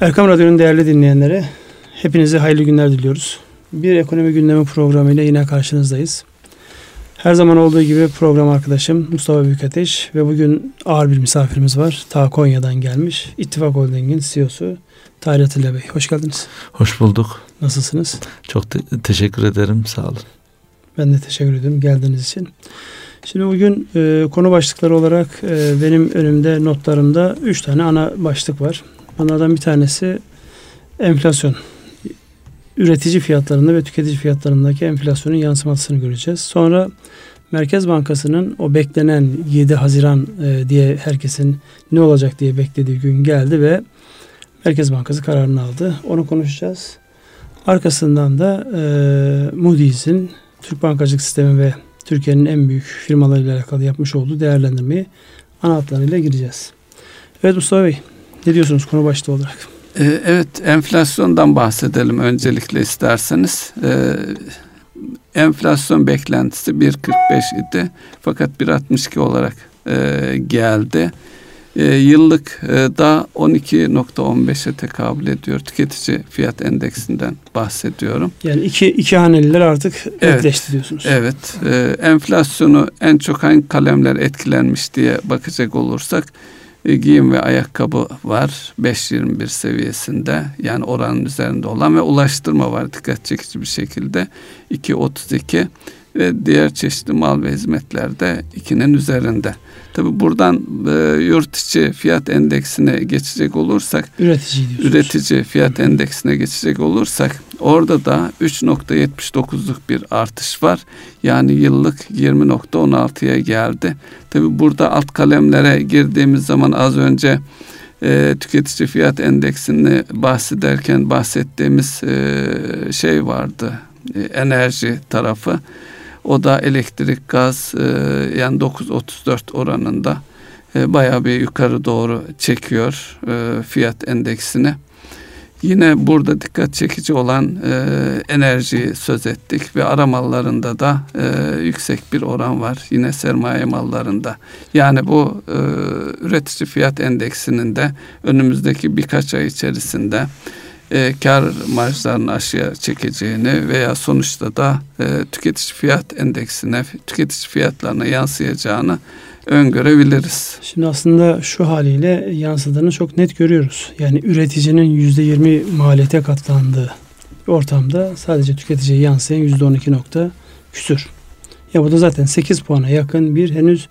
Erkam Radyo'nun değerli dinleyenlere hepinize hayırlı günler diliyoruz. Bir ekonomi gündemi programıyla yine karşınızdayız. Her zaman olduğu gibi program arkadaşım Mustafa Büyükateş ve bugün ağır bir misafirimiz var. Ta Konya'dan gelmiş. İttifak Holding'in CEO'su Tahir Atilla Bey. Hoş geldiniz. Hoş bulduk. Nasılsınız? Çok te- teşekkür ederim. Sağ olun. Ben de teşekkür ederim geldiğiniz için. Şimdi bugün e, konu başlıkları olarak e, benim önümde notlarımda üç tane ana başlık var. Bunlardan bir tanesi enflasyon. Üretici fiyatlarında ve tüketici fiyatlarındaki enflasyonun yansımasını göreceğiz. Sonra Merkez Bankası'nın o beklenen 7 Haziran e, diye herkesin ne olacak diye beklediği gün geldi ve Merkez Bankası kararını aldı. Onu konuşacağız. Arkasından da e, Moody's'in Türk bankacılık sistemi ve Türkiye'nin en büyük firmalarıyla alakalı yapmış olduğu değerlendirmeyi ana hatlarıyla gireceğiz. Evet Mustafa Bey, ne diyorsunuz konu başlığı olarak? Ee, evet, enflasyondan bahsedelim öncelikle isterseniz. Ee, enflasyon beklentisi 1.45 idi fakat 1.62 olarak e, geldi. E, yıllık e, da 12.15'e tekabül ediyor. Tüketici fiyat endeksinden bahsediyorum. Yani iki, iki haneliler artık evet, netleşti diyorsunuz. Evet. Enflasyonu en çok hangi kalemler etkilenmiş diye bakacak olursak giyim ve ayakkabı var 5.21 seviyesinde yani oranın üzerinde olan ve ulaştırma var dikkat çekici bir şekilde 2.32 ve diğer çeşitli mal ve hizmetlerde 2'nin üzerinde. Tabi buradan e, yurt içi fiyat endeksine geçecek olursak üretici diyorsunuz. üretici fiyat endeksine geçecek olursak orada da 3.79'luk bir artış var. Yani yıllık 20.16'ya geldi. Tabi burada alt kalemlere girdiğimiz zaman az önce e, tüketici fiyat endeksini bahsederken bahsettiğimiz e, şey vardı. E, enerji tarafı. O da elektrik, gaz e, yani 9.34 oranında e, bayağı bir yukarı doğru çekiyor e, fiyat endeksini. Yine burada dikkat çekici olan e, enerjiyi söz ettik ve ara mallarında da e, yüksek bir oran var. Yine sermaye mallarında. Yani bu e, üretici fiyat endeksinin de önümüzdeki birkaç ay içerisinde e, kar marjlarını aşağıya çekeceğini veya sonuçta da e, tüketici fiyat endeksine, tüketici fiyatlarına yansıyacağını öngörebiliriz. Şimdi aslında şu haliyle yansıdığını çok net görüyoruz. Yani üreticinin yüzde yirmi maliyete katlandığı ortamda sadece tüketiciye yansıyan yüzde on iki nokta küsür. Ya bu da zaten 8 puana yakın bir henüz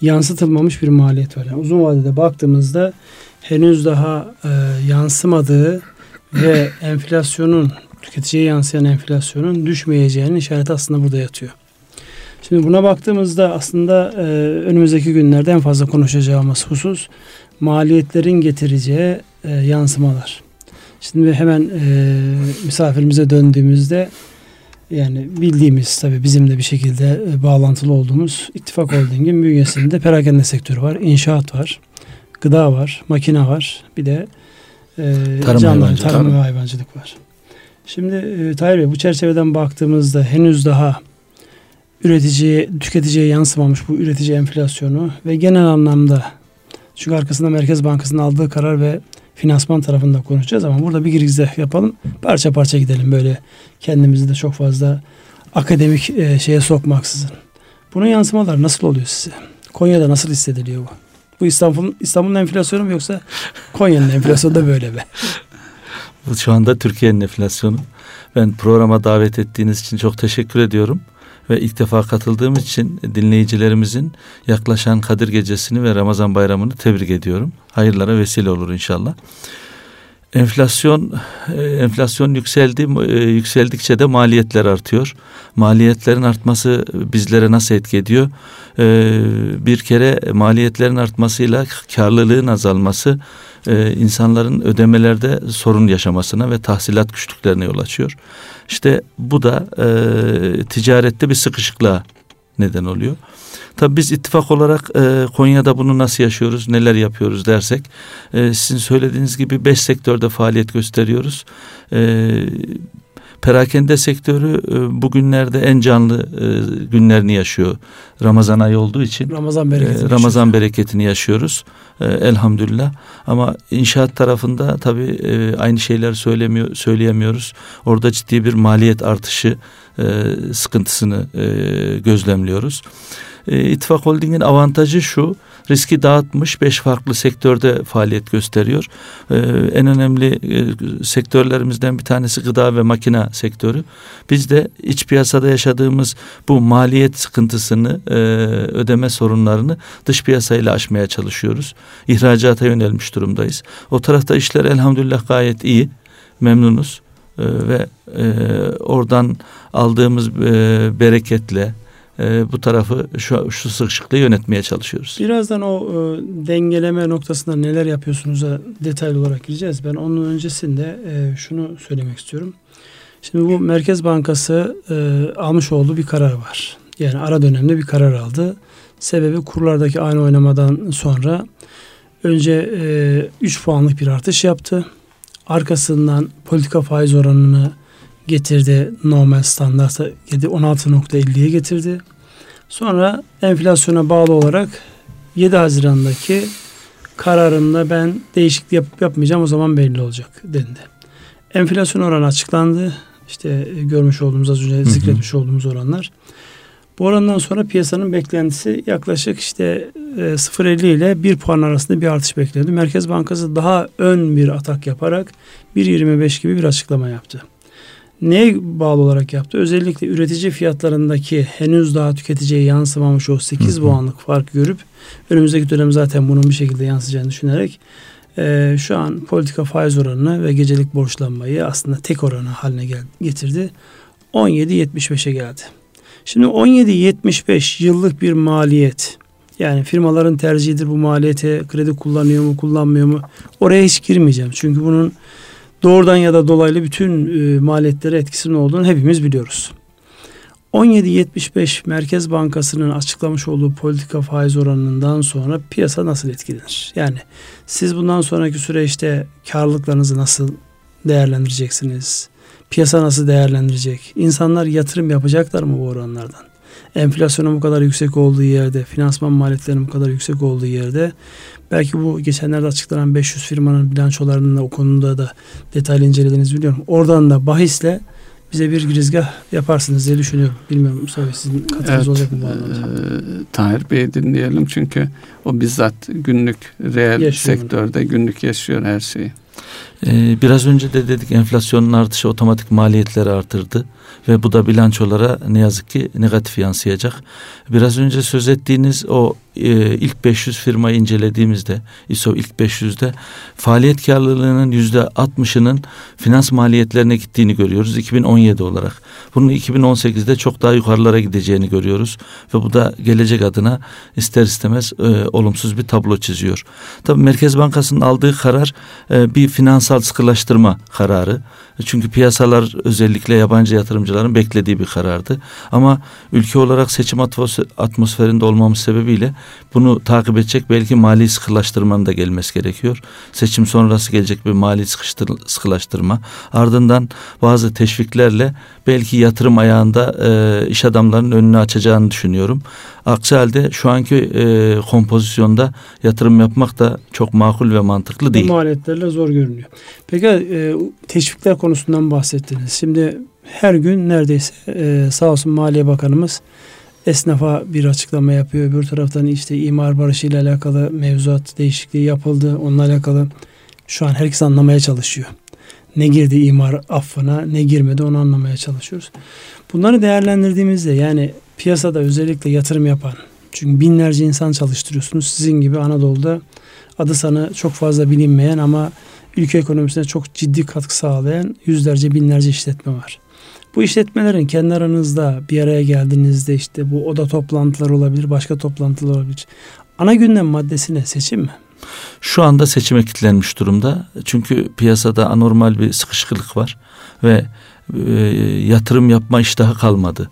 yansıtılmamış bir maliyet var. Yani uzun vadede baktığımızda henüz daha e, yansımadığı ve enflasyonun tüketiciye yansıyan enflasyonun düşmeyeceğinin işareti aslında burada yatıyor. Şimdi buna baktığımızda aslında e, önümüzdeki günlerde en fazla konuşacağımız husus maliyetlerin getireceği e, yansımalar. Şimdi hemen e, misafirimize döndüğümüzde yani bildiğimiz tabii bizim de bir şekilde e, bağlantılı olduğumuz İttifak Holding'in bünyesinde perakende sektörü var, inşaat var, gıda var, makine var, bir de e, tarım, canlı, hayvancılık. tarım ve hayvancılık var. Şimdi e, Tahir Bey bu çerçeveden baktığımızda henüz daha üreticiye, tüketiciye yansımamış bu üretici enflasyonu ve genel anlamda çünkü arkasında Merkez Bankası'nın aldığı karar ve finansman tarafında konuşacağız ama burada bir girizgah yapalım. Parça parça gidelim böyle kendimizi de çok fazla akademik e, şeye sokmaksızın. Bunun yansımaları nasıl oluyor size? Konya'da nasıl hissediliyor bu? Bu İstanbul İstanbul'un enflasyonu mu yoksa Konya'nın enflasyonu da böyle mi? Bu şu anda Türkiye'nin enflasyonu. Ben programa davet ettiğiniz için çok teşekkür ediyorum. Ve ilk defa katıldığım için dinleyicilerimizin yaklaşan Kadir Gecesi'ni ve Ramazan Bayramı'nı tebrik ediyorum. Hayırlara vesile olur inşallah. Enflasyon e, enflasyon yükseldi e, yükseldikçe de maliyetler artıyor. Maliyetlerin artması bizlere nasıl etki ediyor? E, bir kere maliyetlerin artmasıyla karlılığın azalması insanların ödemelerde sorun yaşamasına ve tahsilat güçlüklerine yol açıyor. İşte bu da ticarette bir sıkışıklığa neden oluyor. Tabii biz ittifak olarak e, Konya'da bunu nasıl yaşıyoruz, neler yapıyoruz dersek e, sizin söylediğiniz gibi beş sektörde faaliyet gösteriyoruz. E, Perakende sektörü e, bugünlerde en canlı e, günlerini yaşıyor. Ramazan ayı olduğu için Ramazan bereketini, e, Ramazan bereketini yaşıyoruz. Elhamdülillah. Ama inşaat tarafında tabii aynı şeyler söylemiyor söyleyemiyoruz. Orada ciddi bir maliyet artışı sıkıntısını gözlemliyoruz. İttifak Holding'in avantajı şu, riski dağıtmış beş farklı sektörde faaliyet gösteriyor. E, en önemli e, sektörlerimizden bir tanesi gıda ve makina sektörü. Biz de iç piyasada yaşadığımız bu maliyet sıkıntısını, e, ödeme sorunlarını dış piyasayla aşmaya çalışıyoruz. İhracata yönelmiş durumdayız. O tarafta işler elhamdülillah gayet iyi, memnunuz. E, ve e, oradan aldığımız e, bereketle, e, bu tarafı şu, şu sıkışıklığı yönetmeye çalışıyoruz. Birazdan o e, dengeleme noktasında neler yapıyorsunuz'a detaylı olarak gireceğiz. Ben onun öncesinde e, şunu söylemek istiyorum. Şimdi bu Merkez Bankası e, almış olduğu bir karar var. Yani ara dönemde bir karar aldı. Sebebi kurlardaki aynı oynamadan sonra önce e, 3 puanlık bir artış yaptı. Arkasından politika faiz oranını getirdi. Normal standarta 16.50'ye getirdi. Sonra enflasyona bağlı olarak 7 Haziran'daki kararında ben değişiklik yapıp yapmayacağım o zaman belli olacak dendi. Enflasyon oranı açıklandı. İşte görmüş olduğumuz az önce zikretmiş hı hı. olduğumuz oranlar. Bu orandan sonra piyasanın beklentisi yaklaşık işte 0.50 e, ile 1 puan arasında bir artış bekledi. Merkez Bankası daha ön bir atak yaparak 1.25 gibi bir açıklama yaptı. Neye bağlı olarak yaptı? Özellikle üretici fiyatlarındaki henüz daha tüketiciye yansımamış o 8 puanlık fark görüp önümüzdeki dönem zaten bunun bir şekilde yansıyacağını düşünerek e, şu an politika faiz oranını ve gecelik borçlanmayı aslında tek oranı haline gel- getirdi. 17.75'e geldi. Şimdi 17.75 yıllık bir maliyet. Yani firmaların tercihidir bu maliyete kredi kullanıyor mu kullanmıyor mu? Oraya hiç girmeyeceğim. Çünkü bunun doğrudan ya da dolaylı bütün e, maliyetlere etkisinin olduğunu hepimiz biliyoruz. 17.75 Merkez Bankası'nın açıklamış olduğu politika faiz oranından sonra piyasa nasıl etkilenir? Yani siz bundan sonraki süreçte karlılıklarınızı nasıl değerlendireceksiniz? Piyasa nasıl değerlendirecek? İnsanlar yatırım yapacaklar mı bu oranlardan? Enflasyonun bu kadar yüksek olduğu yerde, finansman maliyetlerinin bu kadar yüksek olduğu yerde belki bu geçenlerde açıklanan 500 firmanın bilançolarının da o konuda da detaylı incelediğinizi biliyorum. Oradan da bahisle bize bir girizgah yaparsınız diye düşünüyorum. Bilmiyorum Mustafa sizin katınız evet, olacak mı bu anlamda? E, Tahir Bey'i dinleyelim çünkü o bizzat günlük reel yaşıyor sektörde bunu. günlük yaşıyor her şeyi. Ee, biraz önce de dedik enflasyonun artışı otomatik maliyetleri artırdı ve bu da bilançolara ne yazık ki negatif yansıyacak. Biraz önce söz ettiğiniz o ilk 500 firmayı incelediğimizde ISO ilk 500'de faaliyet karlılığının yüzde 60'ının finans maliyetlerine gittiğini görüyoruz 2017 olarak. Bunun 2018'de çok daha yukarılara gideceğini görüyoruz ve bu da gelecek adına ister istemez e, olumsuz bir tablo çiziyor. Tabii Merkez Bankası'nın aldığı karar e, bir finansal sıkılaştırma kararı. Çünkü piyasalar özellikle yabancı yatırımcıların beklediği bir karardı. Ama ülke olarak seçim atmosferinde olmamız sebebiyle bunu takip edecek belki mali sıkılaştırmanın da gelmesi gerekiyor. Seçim sonrası gelecek bir mali sıkılaştırma. Ardından bazı teşviklerle belki yatırım ayağında e, iş adamlarının önünü açacağını düşünüyorum. Aksi halde şu anki e, kompozisyonda yatırım yapmak da çok makul ve mantıklı değil. Bu maliyetlerle zor görünüyor. Peki e, teşvikler konusundan bahsettiniz. Şimdi her gün neredeyse e, sağ olsun Maliye Bakanımız esnafa bir açıklama yapıyor. Bir taraftan işte imar barışı ile alakalı mevzuat değişikliği yapıldı. Onunla alakalı şu an herkes anlamaya çalışıyor. Ne girdi imar affına ne girmedi onu anlamaya çalışıyoruz. Bunları değerlendirdiğimizde yani piyasada özellikle yatırım yapan çünkü binlerce insan çalıştırıyorsunuz. Sizin gibi Anadolu'da adı sana çok fazla bilinmeyen ama ülke ekonomisine çok ciddi katkı sağlayan yüzlerce binlerce işletme var. Bu işletmelerin kendi aranızda bir araya geldiğinizde işte bu oda toplantıları olabilir, başka toplantılar olabilir. Ana gündem maddesi ne? Seçim mi? Şu anda seçime kilitlenmiş durumda. Çünkü piyasada anormal bir sıkışıklık var ve e, yatırım yapma iştahı kalmadı.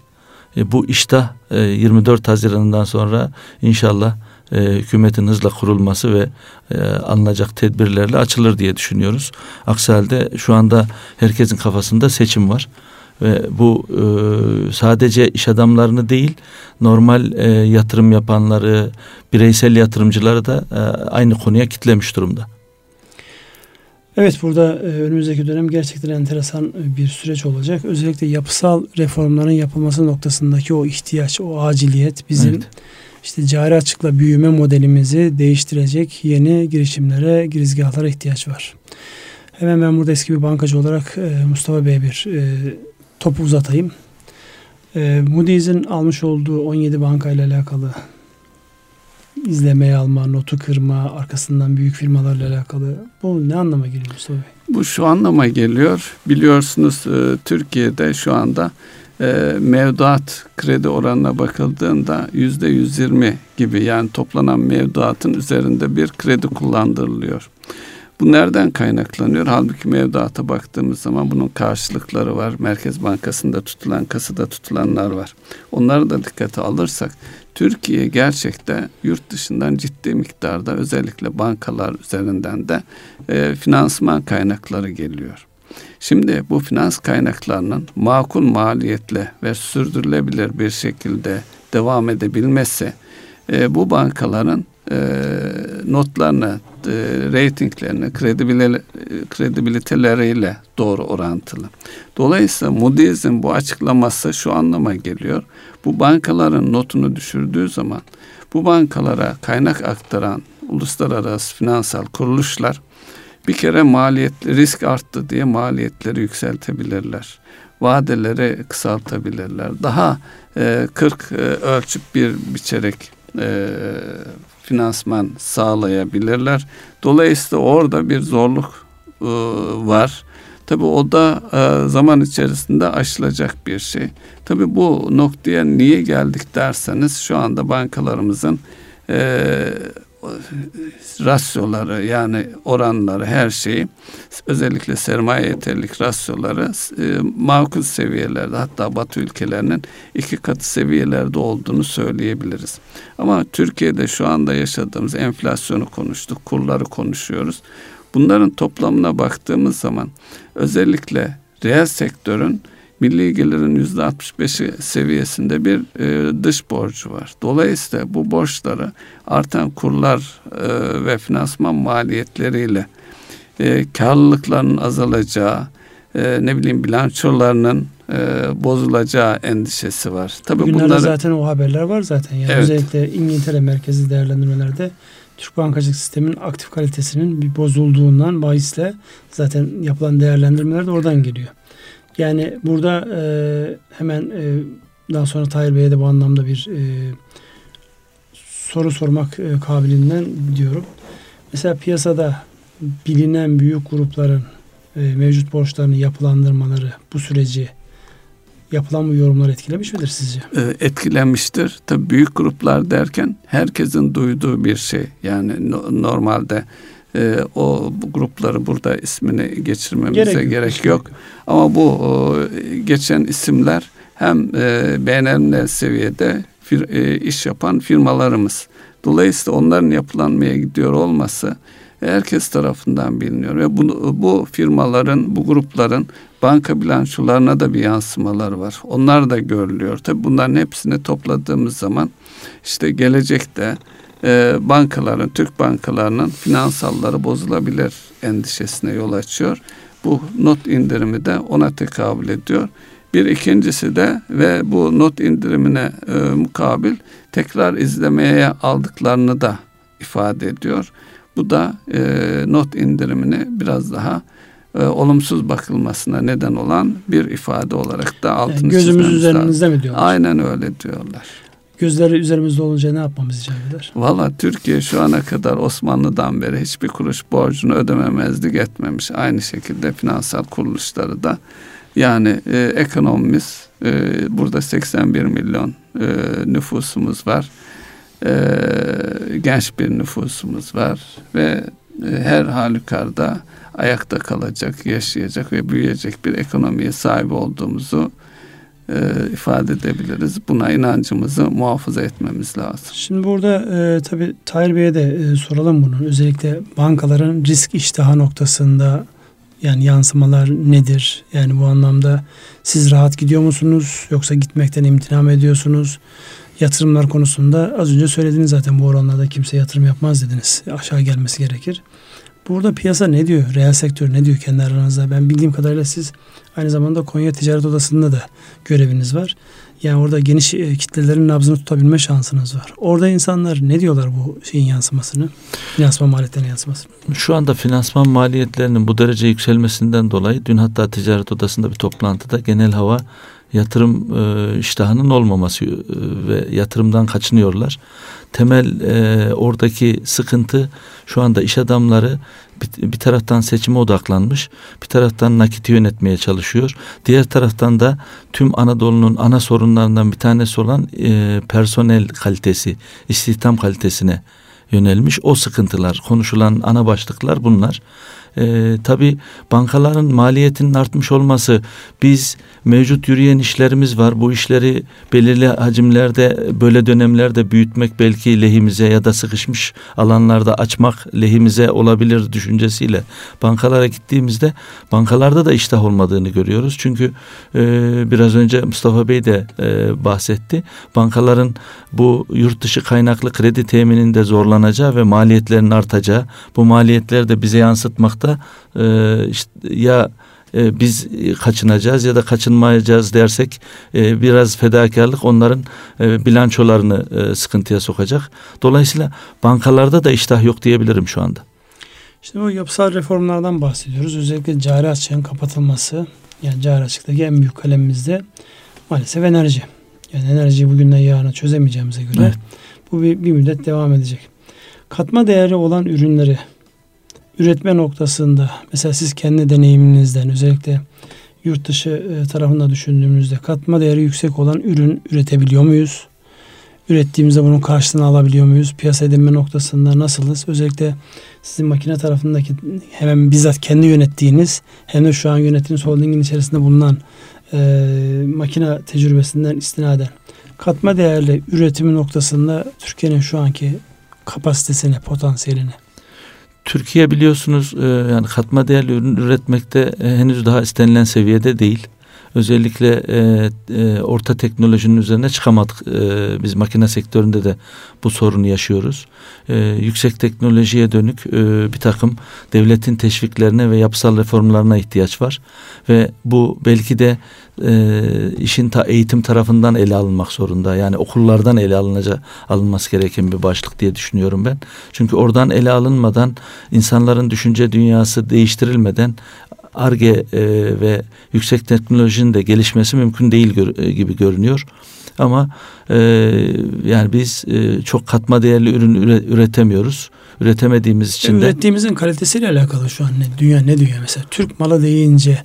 E, bu iştah e, 24 Haziran'dan sonra inşallah e, hükümetin hızla kurulması ve e, alınacak tedbirlerle açılır diye düşünüyoruz. Aksi halde şu anda herkesin kafasında seçim var ve bu e, sadece iş adamlarını değil normal e, yatırım yapanları bireysel yatırımcıları da e, aynı konuya kitlemiş durumda. Evet burada e, önümüzdeki dönem gerçekten enteresan e, bir süreç olacak. Özellikle yapısal reformların yapılması noktasındaki o ihtiyaç, o aciliyet bizim evet. işte cari açıkla büyüme modelimizi değiştirecek yeni girişimlere, girizgahlara ihtiyaç var. Hemen ben burada eski bir bankacı olarak e, Mustafa Bey'e bir topu uzatayım. Moody's'in almış olduğu 17 bankayla alakalı izlemeye alma, notu kırma, arkasından büyük firmalarla alakalı. Bu ne anlama geliyor Mustafa Bey? Bu şu anlama geliyor. Biliyorsunuz e, Türkiye'de şu anda e, mevduat kredi oranına bakıldığında yüzde 120 gibi yani toplanan mevduatın üzerinde bir kredi kullandırılıyor. Bu nereden kaynaklanıyor? Halbuki mevduata baktığımız zaman bunun karşılıkları var. Merkez Bankası'nda tutulan, kasada tutulanlar var. Onları da dikkate alırsak Türkiye gerçekte yurt dışından ciddi miktarda özellikle bankalar üzerinden de e, finansman kaynakları geliyor. Şimdi bu finans kaynaklarının makul maliyetle ve sürdürülebilir bir şekilde devam edebilmesi e, bu bankaların e, notlarını, e, reytinglerini, kredibiliteleriyle doğru orantılı. Dolayısıyla Moody's'in bu açıklaması şu anlama geliyor. Bu bankaların notunu düşürdüğü zaman bu bankalara kaynak aktaran uluslararası finansal kuruluşlar bir kere maliyet risk arttı diye maliyetleri yükseltebilirler. Vadeleri kısaltabilirler. Daha e, 40 e, ölçüp bir biçerek e, finansman sağlayabilirler. Dolayısıyla orada bir zorluk e, var. Tabii o da e, zaman içerisinde aşılacak bir şey. Tabii bu noktaya niye geldik derseniz şu anda bankalarımızın e, rasyoları yani oranları her şeyi özellikle sermaye yeterlilik rasyoları e, makul seviyelerde hatta batı ülkelerinin iki katı seviyelerde olduğunu söyleyebiliriz. Ama Türkiye'de şu anda yaşadığımız enflasyonu konuştuk, kurları konuşuyoruz. Bunların toplamına baktığımız zaman özellikle reel sektörün milli gelirin yüzde 65'i seviyesinde bir e, dış borcu var. Dolayısıyla bu borçları artan kurlar e, ve finansman maliyetleriyle e, karlılıkların azalacağı, e, ne bileyim bilançolarının e, bozulacağı endişesi var. Tabii Bugünlerde bunları, zaten o haberler var zaten. Yani evet. Özellikle İngiltere merkezi değerlendirmelerde Türk bankacılık sisteminin aktif kalitesinin bir bozulduğundan bahisle zaten yapılan değerlendirmeler de oradan geliyor. Yani burada e, hemen e, daha sonra Tahir Bey'e de bu anlamda bir e, soru sormak e, kabiliğinden diyorum. Mesela piyasada bilinen büyük grupların e, mevcut borçlarını yapılandırmaları bu süreci yapılan bu yorumlar etkilemiş midir sizce? E, etkilenmiştir. Tabii büyük gruplar derken herkesin duyduğu bir şey. Yani no, normalde e, o bu grupları burada ismini geçirmemize gerek, gerek yok. Ama bu o, geçen isimler hem e, beğenilen seviyede fir, e, iş yapan firmalarımız. Dolayısıyla onların yapılanmaya gidiyor olması herkes tarafından biliniyor ve bu, bu firmaların, bu grupların banka bilançolarına da bir yansımaları var. Onlar da görülüyor. Tabi bunların hepsini topladığımız zaman işte gelecekte e, bankaların, Türk bankalarının finansalları bozulabilir endişesine yol açıyor. Bu not indirimi de ona tekabül ediyor. Bir ikincisi de ve bu not indirimine e, mukabil tekrar izlemeye aldıklarını da ifade ediyor. Bu da e, not indirimini biraz daha e, olumsuz bakılmasına neden olan bir ifade olarak da altını yani Gözümüz üzerinizde mi diyorlar? Aynen öyle diyorlar. Gözleri üzerimizde olunca ne yapmamız icap eder? Valla Türkiye şu ana kadar Osmanlı'dan beri hiçbir kuruş borcunu ödememezlik etmemiş. Aynı şekilde finansal kuruluşları da. Yani e, ekonomimiz e, burada 81 milyon e, nüfusumuz var. E, genç bir nüfusumuz var ve e, her halükarda ayakta kalacak, yaşayacak ve büyüyecek bir ekonomiye sahip olduğumuzu e, ifade edebiliriz. Buna inancımızı muhafaza etmemiz lazım. Şimdi burada e, tabii Tahir Bey'e de e, soralım bunu. Özellikle bankaların risk iştahı noktasında yani yansımalar nedir? Yani bu anlamda siz rahat gidiyor musunuz yoksa gitmekten imtina mı ediyorsunuz? Yatırımlar konusunda az önce söylediniz zaten bu oranlarda kimse yatırım yapmaz dediniz. Aşağı gelmesi gerekir. Burada piyasa ne diyor? Reel sektör ne diyor kendi aranızda? Ben bildiğim kadarıyla siz aynı zamanda Konya Ticaret Odası'nda da göreviniz var. Yani orada geniş e, kitlelerin nabzını tutabilme şansınız var. Orada insanlar ne diyorlar bu şeyin yansımasını? Finansman maliyetlerinin yansımasını. Şu anda finansman maliyetlerinin bu derece yükselmesinden dolayı dün hatta Ticaret Odası'nda bir toplantıda genel hava yatırım e, iştahının olmaması e, ve yatırımdan kaçınıyorlar. Temel e, oradaki sıkıntı şu anda iş adamları bir, bir taraftan seçime odaklanmış, bir taraftan nakiti yönetmeye çalışıyor. Diğer taraftan da tüm Anadolu'nun ana sorunlarından bir tanesi olan e, personel kalitesi, istihdam kalitesine yönelmiş. O sıkıntılar, konuşulan ana başlıklar bunlar. E, tabii bankaların maliyetinin artmış olması biz mevcut yürüyen işlerimiz var. Bu işleri belirli hacimlerde böyle dönemlerde büyütmek belki lehimize ya da sıkışmış alanlarda açmak lehimize olabilir düşüncesiyle bankalara gittiğimizde bankalarda da iştah olmadığını görüyoruz. Çünkü e, biraz önce Mustafa Bey de e, bahsetti. Bankaların bu yurt dışı kaynaklı kredi temininde zorlanacağı ve maliyetlerin artacağı bu maliyetleri de bize yansıtmakta e, işte ya e, biz kaçınacağız ya da kaçınmayacağız dersek e, biraz fedakarlık onların e, bilançolarını e, sıkıntıya sokacak. Dolayısıyla bankalarda da iştah yok diyebilirim şu anda. Şimdi bu yapısal reformlardan bahsediyoruz. Özellikle cari açığın kapatılması. Yani cari açıktaki en büyük kalemimizde maalesef enerji. Yani enerjiyi bugünden yarına çözemeyeceğimize göre evet. bu bir, bir müddet devam edecek. Katma değeri olan ürünleri üretme noktasında mesela siz kendi deneyiminizden özellikle yurt dışı e, tarafında düşündüğümüzde katma değeri yüksek olan ürün üretebiliyor muyuz? Ürettiğimizde bunun karşılığını alabiliyor muyuz? Piyasa edinme noktasında nasılız? Özellikle sizin makine tarafındaki hemen bizzat kendi yönettiğiniz hem de şu an yönettiğiniz holdingin içerisinde bulunan e, makine tecrübesinden istinaden katma değerli üretimi noktasında Türkiye'nin şu anki kapasitesini, potansiyelini Türkiye biliyorsunuz e, yani katma değerli ürün üretmekte e, henüz daha istenilen seviyede değil. Özellikle e, e, orta teknolojinin üzerine çıkamadık. E, biz makine sektöründe de bu sorunu yaşıyoruz. E, yüksek teknolojiye dönük e, bir takım devletin teşviklerine ve yapısal reformlarına ihtiyaç var. Ve bu belki de e, işin ta eğitim tarafından ele alınmak zorunda. Yani okullardan ele alınacak alınması gereken bir başlık diye düşünüyorum ben. Çünkü oradan ele alınmadan insanların düşünce dünyası değiştirilmeden ARGE e, ve yüksek teknolojinin de gelişmesi mümkün değil gör, e, gibi görünüyor. Ama e, yani biz e, çok katma değerli ürün üre, üretemiyoruz. Üretemediğimiz için de. Ürettiğimizin kalitesiyle alakalı şu an ne, dünya ne diyor mesela? Türk malı deyince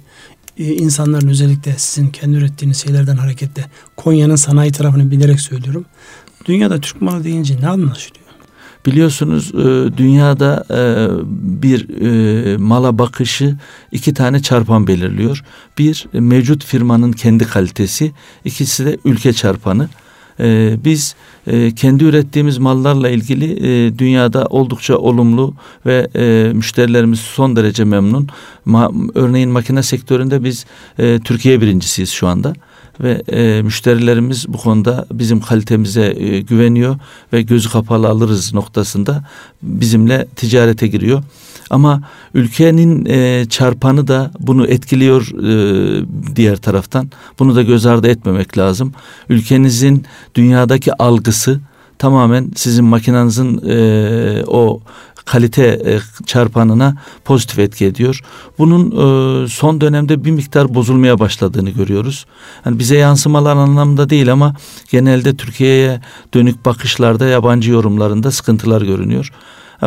e, insanların özellikle sizin kendi ürettiğiniz şeylerden hareketle Konya'nın sanayi tarafını bilerek söylüyorum. Dünyada Türk malı deyince ne anlaşılıyor? Biliyorsunuz e, dünyada e, bir e, mala bakışı iki tane çarpan belirliyor. Bir mevcut firmanın kendi kalitesi, ikisi de ülke çarpanı. Biz kendi ürettiğimiz mallarla ilgili dünyada oldukça olumlu ve müşterilerimiz son derece memnun. Örneğin makine sektöründe biz Türkiye birincisiyiz şu anda ve e, müşterilerimiz bu konuda bizim kalitemize e, güveniyor ve gözü kapalı alırız noktasında bizimle ticarete giriyor. Ama ülkenin e, çarpanı da bunu etkiliyor e, diğer taraftan. Bunu da göz ardı etmemek lazım. Ülkenizin dünyadaki algısı tamamen sizin makinenizin e, o kalite e, çarpanına pozitif etki ediyor. Bunun e, son dönemde bir miktar bozulmaya başladığını görüyoruz. Yani bize yansımalar anlamda değil ama genelde Türkiye'ye dönük bakışlarda yabancı yorumlarında sıkıntılar görünüyor.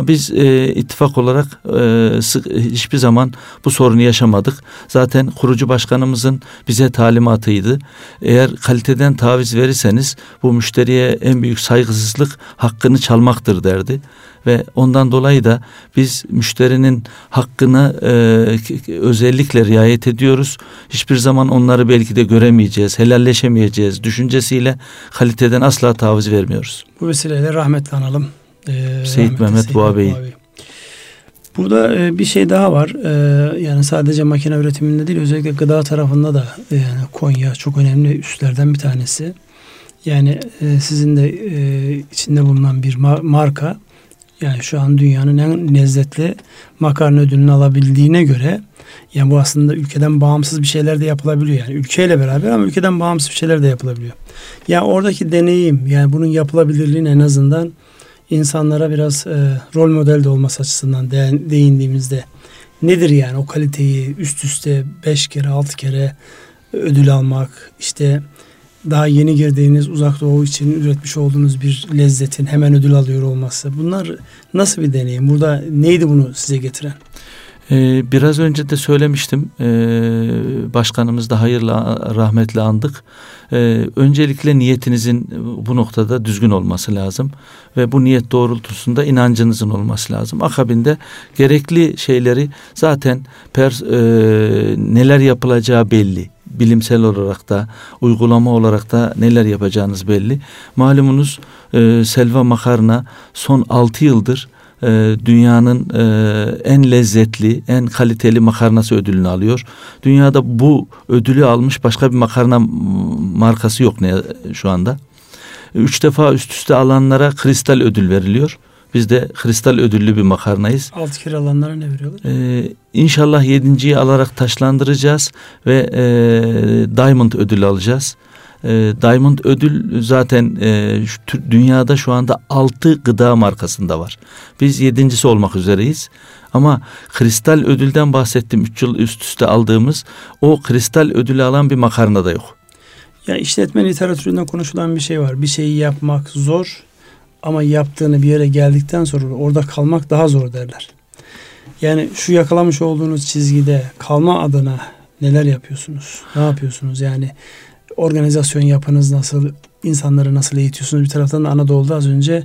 Biz e, ittifak olarak e, sık, hiçbir zaman bu sorunu yaşamadık. Zaten kurucu başkanımızın bize talimatıydı. Eğer kaliteden taviz verirseniz bu müşteriye en büyük saygısızlık hakkını çalmaktır derdi ve ondan dolayı da biz müşterinin hakkını e, özellikle riayet ediyoruz. Hiçbir zaman onları belki de göremeyeceğiz, helalleşemeyeceğiz düşüncesiyle kaliteden asla taviz vermiyoruz. Bu vesileyle rahmetle analım. Ee, Seyit Mehmet Seyit Boğa. Burada e, bir şey daha var. E, yani sadece makine üretiminde değil özellikle gıda tarafında da e, yani Konya çok önemli üslerden bir tanesi. Yani e, sizin de e, içinde bulunan bir marka yani şu an dünyanın en lezzetli makarna ödülünü alabildiğine göre yani bu aslında ülkeden bağımsız bir şeyler de yapılabiliyor. Yani ülkeyle beraber ama ülkeden bağımsız bir şeyler de yapılabiliyor. Yani oradaki deneyim yani bunun yapılabilirliğini en azından insanlara biraz e, rol model de olması açısından de, değindiğimizde nedir yani o kaliteyi üst üste beş kere altı kere ödül almak işte daha yeni girdiğiniz uzak doğu için üretmiş olduğunuz bir lezzetin hemen ödül alıyor olması. Bunlar nasıl bir deneyim? Burada neydi bunu size getiren? Ee, biraz önce de söylemiştim. Ee, başkanımız da hayırla rahmetle andık. Ee, öncelikle niyetinizin bu noktada düzgün olması lazım ve bu niyet doğrultusunda inancınızın olması lazım. Akabinde gerekli şeyleri zaten pers, e, neler yapılacağı belli bilimsel olarak da uygulama olarak da neler yapacağınız belli. Malumunuz e, Selva Makarna son 6 yıldır e, dünyanın e, en lezzetli, en kaliteli makarnası ödülünü alıyor. Dünyada bu ödülü almış başka bir makarna markası yok ne şu anda. Üç defa üst üste alanlara kristal ödül veriliyor. Biz de kristal ödüllü bir makarnayız. Altı kere alanlara ne veriyorlar? Ee, inşallah yedinciyi alarak taşlandıracağız ve e, Diamond ödülü alacağız. E, Diamond ödül zaten e, şu, dünyada şu anda altı gıda markasında var. Biz yedincisi olmak üzereyiz. Ama kristal ödülden bahsettim. Üç yıl üst üste aldığımız o kristal ödülü alan bir makarna da yok. Ya işletme literatüründe konuşulan bir şey var. Bir şeyi yapmak zor ama yaptığını bir yere geldikten sonra orada kalmak daha zor derler. Yani şu yakalamış olduğunuz çizgide kalma adına neler yapıyorsunuz? Ne yapıyorsunuz? Yani organizasyon yapınız nasıl? insanları nasıl eğitiyorsunuz? Bir taraftan da Anadolu'da az önce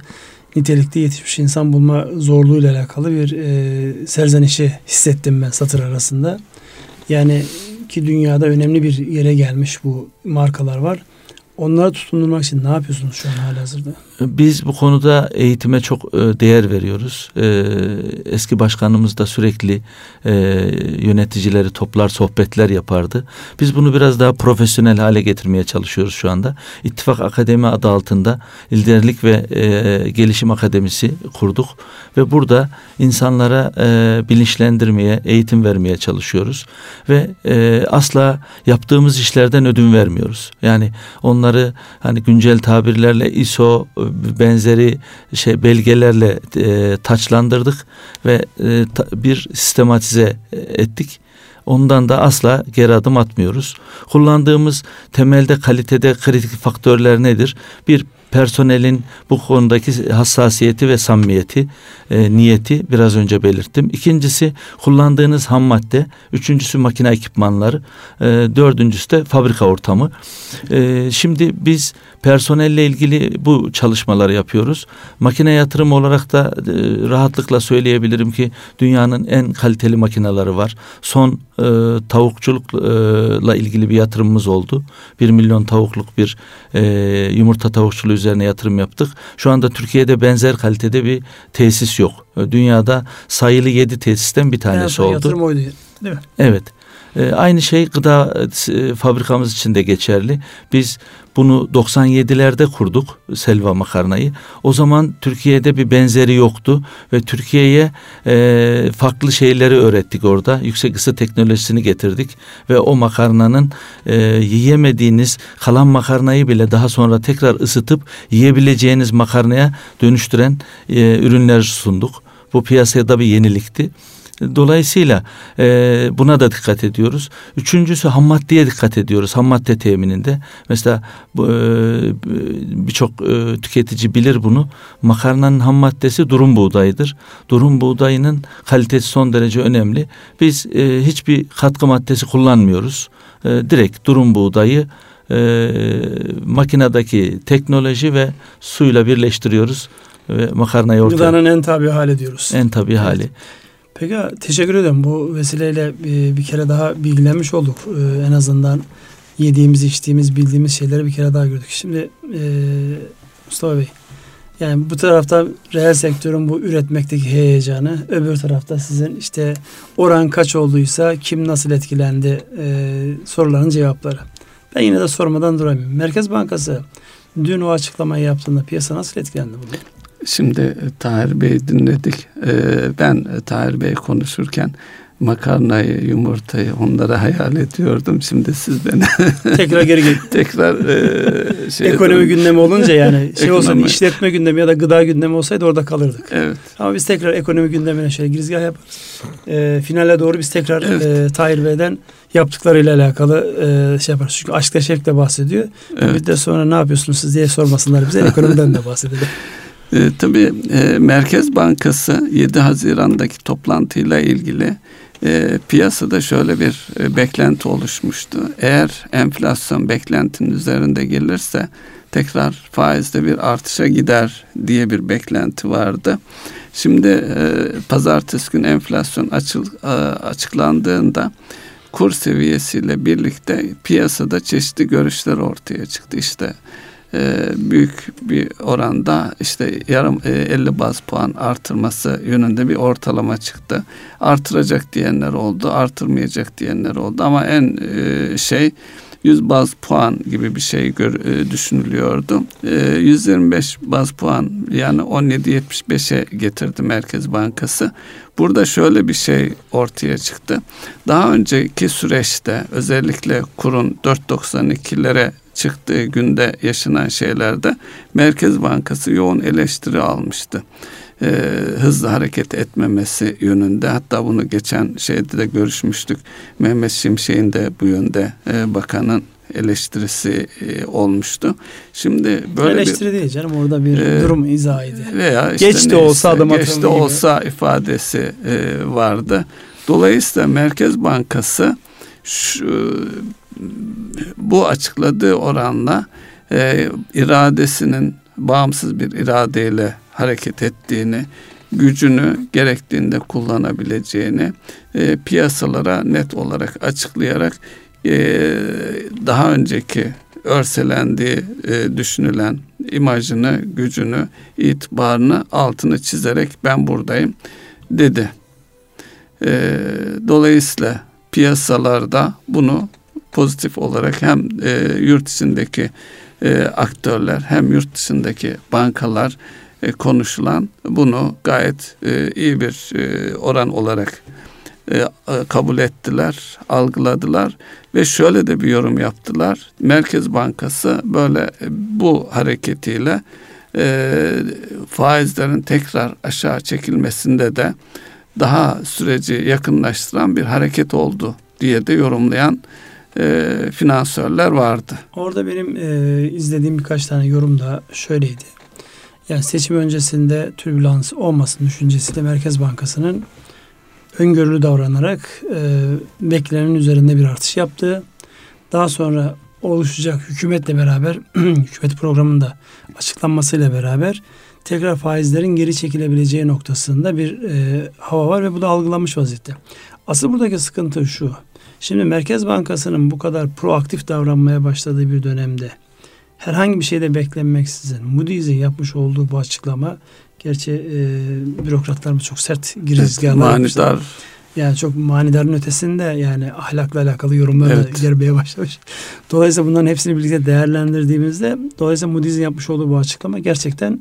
nitelikli yetişmiş insan bulma zorluğuyla alakalı bir e, serzenişi hissettim ben satır arasında. Yani ki dünyada önemli bir yere gelmiş bu markalar var. Onlara tutundurmak için ne yapıyorsunuz şu an hala hazırda? Biz bu konuda eğitime çok e, değer veriyoruz. E, eski başkanımız da sürekli e, yöneticileri toplar, sohbetler yapardı. Biz bunu biraz daha profesyonel hale getirmeye çalışıyoruz şu anda. İttifak Akademi adı altında liderlik ve gelişim akademisi kurduk ve burada insanlara bilinçlendirmeye, eğitim vermeye çalışıyoruz ve asla yaptığımız işlerden ödün vermiyoruz. Yani onları hani güncel tabirlerle ISO benzeri şey belgelerle e, taçlandırdık ve e, ta, bir sistematize ettik. Ondan da asla geri adım atmıyoruz. Kullandığımız temelde kalitede kritik faktörler nedir? Bir personelin bu konudaki hassasiyeti ve samimiyeti, e, niyeti biraz önce belirttim. İkincisi kullandığınız ham madde, üçüncüsü makine ekipmanları, e, dördüncüsü de fabrika ortamı. E, şimdi biz personelle ilgili bu çalışmaları yapıyoruz. Makine yatırım olarak da e, rahatlıkla söyleyebilirim ki dünyanın en kaliteli makineleri var. Son e, tavukçulukla ilgili bir yatırımımız oldu. Bir milyon tavukluk bir e, yumurta tavukçuluğu üzerine yatırım yaptık. Şu anda Türkiye'de benzer kalitede bir tesis yok. Dünyada sayılı yedi tesisten bir tanesi oldu. Yatırım oydu değil mi? Evet. E, aynı şey gıda e, fabrikamız için de geçerli. Biz bunu 97'lerde kurduk Selva makarnayı. O zaman Türkiye'de bir benzeri yoktu ve Türkiye'ye e, farklı şeyleri öğrettik orada. Yüksek ısı teknolojisini getirdik ve o makarnanın e, yiyemediğiniz kalan makarnayı bile daha sonra tekrar ısıtıp yiyebileceğiniz makarnaya dönüştüren e, ürünler sunduk. Bu piyasaya da bir yenilikti Dolayısıyla e, buna da dikkat ediyoruz. Üçüncüsü ham maddeye dikkat ediyoruz. Ham madde temininde. Mesela e, birçok e, tüketici bilir bunu. Makarnanın ham maddesi durum buğdayıdır. Durum buğdayının kalitesi son derece önemli. Biz e, hiçbir katkı maddesi kullanmıyoruz. E, direkt durum buğdayı e, makinedeki teknoloji ve suyla birleştiriyoruz ve makarnayı ortaya... Gıdanın en tabi hali diyoruz. En tabi evet. hali. Peki teşekkür ederim. Bu vesileyle bir, bir kere daha bilgilenmiş olduk. Ee, en azından yediğimiz, içtiğimiz, bildiğimiz şeyleri bir kere daha gördük. Şimdi e, Mustafa Bey, yani bu tarafta reel sektörün bu üretmekteki heyecanı, öbür tarafta sizin işte oran kaç olduysa, kim nasıl etkilendi e, soruların cevapları. Ben yine de sormadan duramıyorum. Merkez Bankası dün o açıklamayı yaptığında piyasa nasıl etkilendi bunu? Şimdi e, Tahir Bey dinledik. Ee, ben e, Tahir Bey konuşurken makarnayı, yumurtayı onları hayal ediyordum. Şimdi siz beni tekrar geri gel. tekrar e, şey ekonomi edin. gündemi olunca yani şey olsa işletme gündemi ya da gıda gündemi olsaydı orada kalırdık. Evet. Ama biz tekrar ekonomi gündemine şöyle girizgah yaparız. E, finale doğru biz tekrar evet. e, Tahir Bey'den yaptıklarıyla alakalı e, şey yaparız. Çünkü aşkla şevkle bahsediyor. Evet. Bir de sonra ne yapıyorsunuz siz diye sormasınlar bize ekonomiden de bahsedelim. E, tabii e, Merkez Bankası 7 Haziran'daki toplantıyla ilgili e, piyasada şöyle bir e, beklenti oluşmuştu. Eğer enflasyon beklentinin üzerinde gelirse tekrar faizde bir artışa gider diye bir beklenti vardı. Şimdi e, pazartesi gün enflasyon açıl, e, açıklandığında kur seviyesiyle birlikte piyasada çeşitli görüşler ortaya çıktı. İşte büyük bir oranda işte yarım e, 50 baz puan artırması yönünde bir ortalama çıktı. Artıracak diyenler oldu, artırmayacak diyenler oldu ama en e, şey 100 baz puan gibi bir şey gör, e, düşünülüyordu. E, 125 baz puan yani 17.75'e getirdi Merkez Bankası. Burada şöyle bir şey ortaya çıktı. Daha önceki süreçte özellikle kurun 4.92'lere çıktığı günde yaşanan şeylerde Merkez Bankası yoğun eleştiri almıştı. Ee, hızlı hareket etmemesi yönünde hatta bunu geçen şeyde de görüşmüştük. Mehmet Şimşek'in de bu yönde e, bakanın eleştirisi e, olmuştu. Şimdi böyle eleştiri bir, değil canım orada bir e, durum izahıydı. Veya işte geç de olsa adım geç de olsa ifadesi e, vardı. Dolayısıyla Merkez Bankası şu bu açıkladığı oranla e, iradesinin bağımsız bir iradeyle hareket ettiğini, gücünü gerektiğinde kullanabileceğini e, piyasalara net olarak açıklayarak e, daha önceki örselendiği e, düşünülen imajını, gücünü, itibarını altını çizerek ben buradayım dedi. E, dolayısıyla piyasalarda bunu pozitif olarak hem e, yurt içindeki e, aktörler hem yurt dışındaki bankalar e, konuşulan bunu gayet e, iyi bir e, oran olarak kabul ettiler, algıladılar ve şöyle de bir yorum yaptılar. Merkez Bankası böyle bu hareketiyle faizlerin tekrar aşağı çekilmesinde de daha süreci yakınlaştıran bir hareket oldu diye de yorumlayan e, finansörler vardı. Orada benim e, izlediğim birkaç tane yorum da şöyleydi. Yani seçim öncesinde türbülans olmasın düşüncesiyle Merkez Bankası'nın öngörülü davranarak e, beklenenin üzerinde bir artış yaptığı, daha sonra oluşacak hükümetle beraber hükümet programında açıklanmasıyla beraber tekrar faizlerin geri çekilebileceği noktasında bir e, hava var ve bu da algılanmış vaziyette. Asıl buradaki sıkıntı şu. Şimdi Merkez Bankası'nın bu kadar proaktif davranmaya başladığı bir dönemde herhangi bir şeyde beklenmeksizin Moody's'in yapmış olduğu bu açıklama gerçi e, bürokratlarımız çok sert girizgahlar evet, manidar. Yani çok manidarın ötesinde yani ahlakla alakalı yorumlar evet. da gelmeye başlamış. Dolayısıyla bunların hepsini birlikte değerlendirdiğimizde dolayısıyla Moody's'in yapmış olduğu bu açıklama gerçekten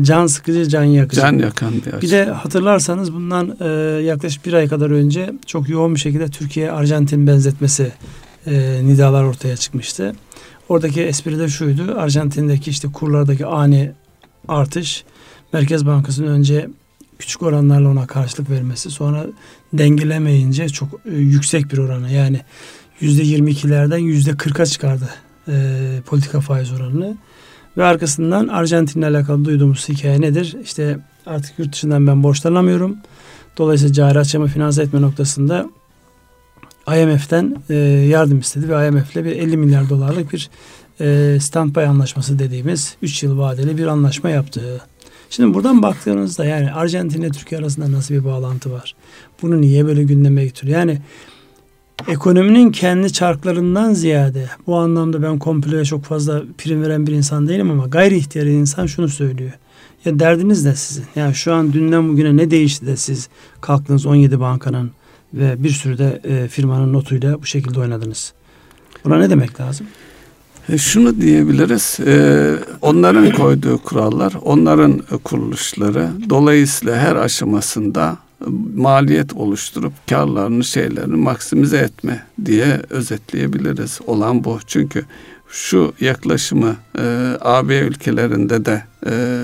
can sıkıcı, can yakıcı. Can yakan bir Bir de hatırlarsanız bundan e, yaklaşık bir ay kadar önce çok yoğun bir şekilde Türkiye-Arjantin benzetmesi e, nidalar ortaya çıkmıştı. Oradaki espri de şuydu. Arjantin'deki işte kurlardaki ani artış Merkez Bankası'nın önce küçük oranlarla ona karşılık vermesi sonra dengelemeyince çok e, yüksek bir orana yani yüzde 22'lerden yüzde 40'a çıkardı e, politika faiz oranını. Ve arkasından Arjantin'le alakalı duyduğumuz hikaye nedir? İşte artık yurt dışından ben borçlanamıyorum. Dolayısıyla cari açımı finanse etme noktasında IMF'den e, yardım istedi ve IMF'le bir 50 milyar dolarlık bir e, standby anlaşması dediğimiz 3 yıl vadeli bir anlaşma yaptı. Şimdi buradan baktığınızda yani Arjantin ile Türkiye arasında nasıl bir bağlantı var? Bunu niye böyle gündeme getiriyor? Yani ekonominin kendi çarklarından ziyade bu anlamda ben komploya çok fazla prim veren bir insan değilim ama gayri ihtiyari insan şunu söylüyor. Ya derdiniz ne sizin? Yani şu an dünden bugüne ne değişti de siz kalktınız 17 bankanın ve bir sürü de e, firmanın notuyla bu şekilde oynadınız. Buna ne demek lazım? E, şunu diyebiliriz, e, onların koyduğu kurallar, onların kuruluşları dolayısıyla her aşamasında maliyet oluşturup karlarını şeylerini maksimize etme diye özetleyebiliriz. Olan bu. Çünkü şu yaklaşımı e, AB ülkelerinde de e,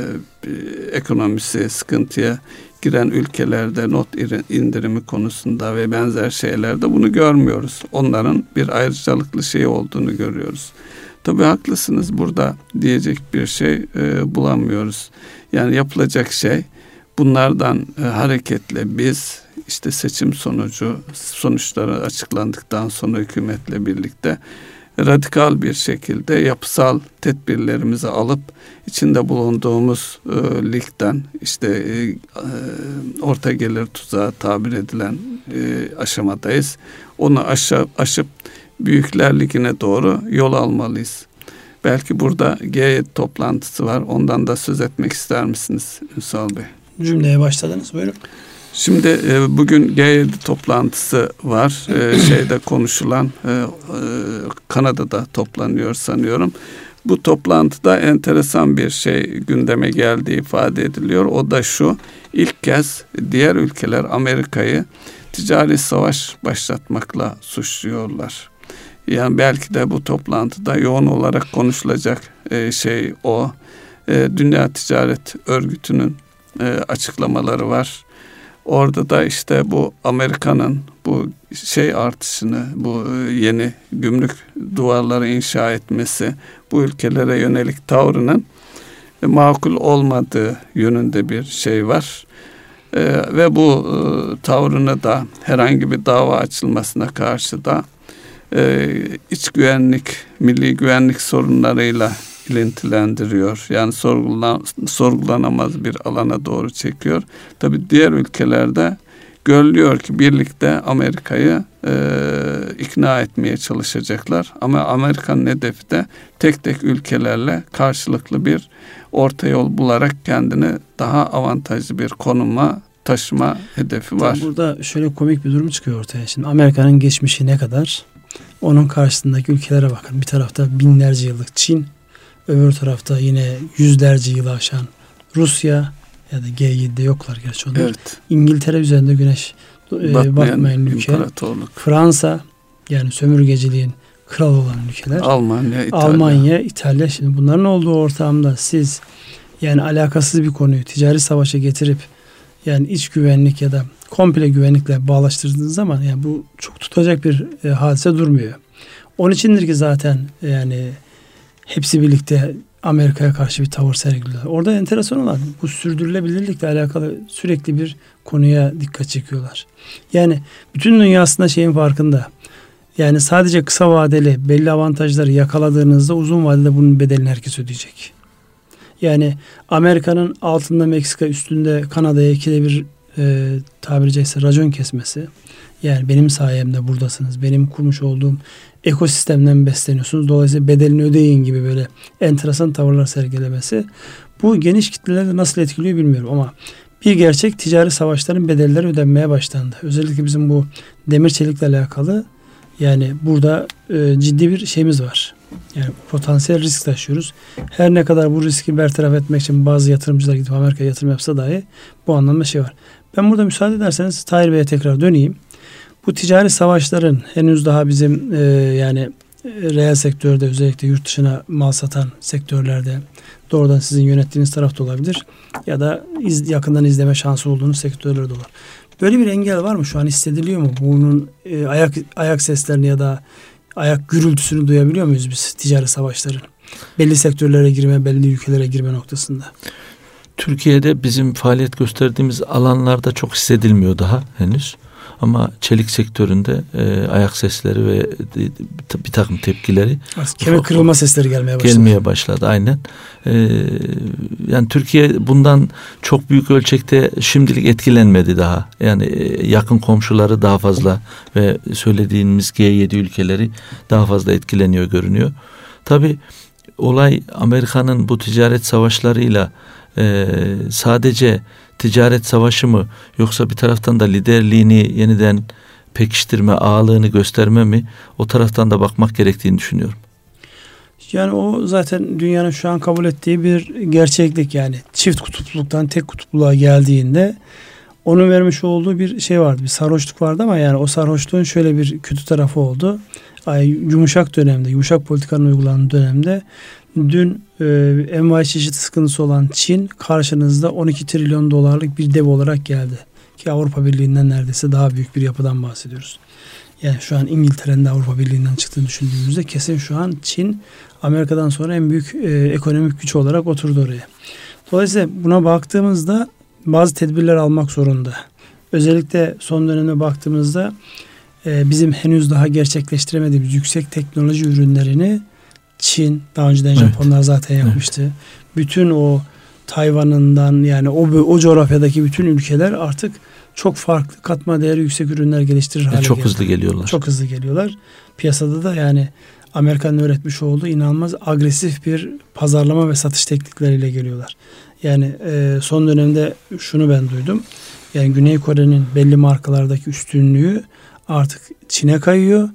ekonomisi sıkıntıya giren ülkelerde not indirimi konusunda ve benzer şeylerde bunu görmüyoruz. Onların bir ayrıcalıklı şey olduğunu görüyoruz. Tabii haklısınız burada diyecek bir şey e, bulamıyoruz. Yani yapılacak şey bunlardan e, hareketle biz işte seçim sonucu sonuçları açıklandıktan sonra hükümetle birlikte radikal bir şekilde yapısal tedbirlerimizi alıp içinde bulunduğumuz e, ligden işte e, e, orta gelir tuzağı tabir edilen e, aşamadayız. Onu aşa, aşıp Büyükler Ligi'ne doğru yol almalıyız. Belki burada G toplantısı var. Ondan da söz etmek ister misiniz Ünsal Bey? Cümleye başladınız. Buyurun. Şimdi e, bugün G7 toplantısı var. E, şeyde konuşulan e, e, Kanada'da toplanıyor sanıyorum. Bu toplantıda enteresan bir şey gündeme geldiği ifade ediliyor. O da şu. İlk kez diğer ülkeler Amerika'yı ticari savaş başlatmakla suçluyorlar. Yani belki de bu toplantıda yoğun olarak konuşulacak e, şey o. E, Dünya Ticaret Örgütü'nün e, açıklamaları var. Orada da işte bu Amerika'nın bu şey artışını, bu yeni gümrük duvarları inşa etmesi, bu ülkelere yönelik tavrının makul olmadığı yönünde bir şey var. Ee, ve bu e, tavrını da herhangi bir dava açılmasına karşı da e, iç güvenlik, milli güvenlik sorunlarıyla ilintilendiriyor. Yani sorgulan, sorgulanamaz bir alana doğru çekiyor. Tabi diğer ülkelerde görülüyor ki birlikte Amerika'yı e, ikna etmeye çalışacaklar. Ama Amerika'nın hedefi de tek tek ülkelerle karşılıklı bir orta yol bularak kendini daha avantajlı bir konuma taşıma hedefi var. Burada şöyle komik bir durum çıkıyor ortaya. Şimdi Amerika'nın geçmişi ne kadar? Onun karşısındaki ülkelere bakın. Bir tarafta binlerce yıllık Çin, öbür tarafta yine yüzlerce yıl aşan Rusya ya da G7'de yoklar gerçi onlar. Evet. İngiltere üzerinde güneş e, batmayan, batmayan ülke. Fransa yani sömürgeciliğin kral olan ülkeler. Almanya, İtalya. Almanya, İtalya. Şimdi bunların olduğu ortamda siz yani alakasız bir konuyu ticari savaşa getirip yani iç güvenlik ya da komple güvenlikle bağlaştırdığınız zaman yani bu çok tutacak bir e, hadise durmuyor. Onun içindir ki zaten yani hepsi birlikte Amerika'ya karşı bir tavır sergiliyorlar. Orada enteresan olan bu sürdürülebilirlikle alakalı sürekli bir konuya dikkat çekiyorlar. Yani bütün dünyasında şeyin farkında. Yani sadece kısa vadeli belli avantajları yakaladığınızda uzun vadede bunun bedelini herkes ödeyecek. Yani Amerika'nın altında Meksika üstünde Kanada'ya ikide bir e, tabiri caizse racon kesmesi. Yani benim sayemde buradasınız. Benim kurmuş olduğum ekosistemden besleniyorsunuz. Dolayısıyla bedelini ödeyin gibi böyle enteresan tavırlar sergilemesi. Bu geniş kitlelerde nasıl etkiliyor bilmiyorum ama bir gerçek ticari savaşların bedelleri ödenmeye başlandı. Özellikle bizim bu demir çelikle alakalı yani burada e, ciddi bir şeyimiz var. Yani potansiyel risk taşıyoruz. Her ne kadar bu riski bertaraf etmek için bazı yatırımcılar gidip Amerika'ya yatırım yapsa dahi bu anlamda şey var. Ben burada müsaade ederseniz Tahir Bey'e tekrar döneyim. Bu ticari savaşların henüz daha bizim e, yani e, reel sektörde özellikle yurt dışına mal satan sektörlerde doğrudan sizin yönettiğiniz tarafta olabilir ya da iz, yakından izleme şansı olduğunuz sektörlerde olur. Böyle bir engel var mı? Şu an hissediliyor mu? Bunun e, ayak ayak seslerini ya da ayak gürültüsünü duyabiliyor muyuz biz ticari savaşların? Belli sektörlere girme, belli ülkelere girme noktasında. Türkiye'de bizim faaliyet gösterdiğimiz alanlarda çok hissedilmiyor daha henüz. Ama çelik sektöründe e, ayak sesleri ve bir takım tepkileri kemik kırılma sesleri gelmeye başladı. Gelmeye başladı aynen. E, yani Türkiye bundan çok büyük ölçekte şimdilik etkilenmedi daha. Yani e, yakın komşuları daha fazla ve söylediğimiz G7 ülkeleri daha fazla etkileniyor görünüyor. Tabi olay Amerika'nın bu ticaret savaşlarıyla e, sadece ticaret savaşı mı yoksa bir taraftan da liderliğini yeniden pekiştirme, ağalığını gösterme mi o taraftan da bakmak gerektiğini düşünüyorum. Yani o zaten dünyanın şu an kabul ettiği bir gerçeklik yani çift kutupluluktan tek kutupluluğa geldiğinde onun vermiş olduğu bir şey vardı. Bir sarhoşluk vardı ama yani o sarhoşluğun şöyle bir kötü tarafı oldu. Ay, yumuşak dönemde, yumuşak politikanın uygulandığı dönemde dün e, envai çeşit sıkıntısı olan Çin karşınızda 12 trilyon dolarlık bir dev olarak geldi. Ki Avrupa Birliği'nden neredeyse daha büyük bir yapıdan bahsediyoruz. Yani şu an İngiltere'nin de Avrupa Birliği'nden çıktığını düşündüğümüzde kesin şu an Çin Amerika'dan sonra en büyük e, ekonomik güç olarak oturdu oraya. Dolayısıyla buna baktığımızda bazı tedbirler almak zorunda. Özellikle son dönemde baktığımızda e, bizim henüz daha gerçekleştiremediğimiz yüksek teknoloji ürünlerini Çin daha önceden evet. Japonlar zaten yapmıştı. Evet. Bütün o Tayvan'ından yani o o coğrafyadaki bütün ülkeler artık çok farklı katma değeri yüksek ürünler geliştirir hale Çok geldi. hızlı geliyorlar. Çok hızlı geliyorlar. Piyasada da yani Amerika'nın öğretmiş olduğu inanılmaz agresif bir pazarlama ve satış teknikleriyle geliyorlar. Yani e, son dönemde şunu ben duydum. Yani Güney Kore'nin belli markalardaki üstünlüğü artık Çin'e kayıyor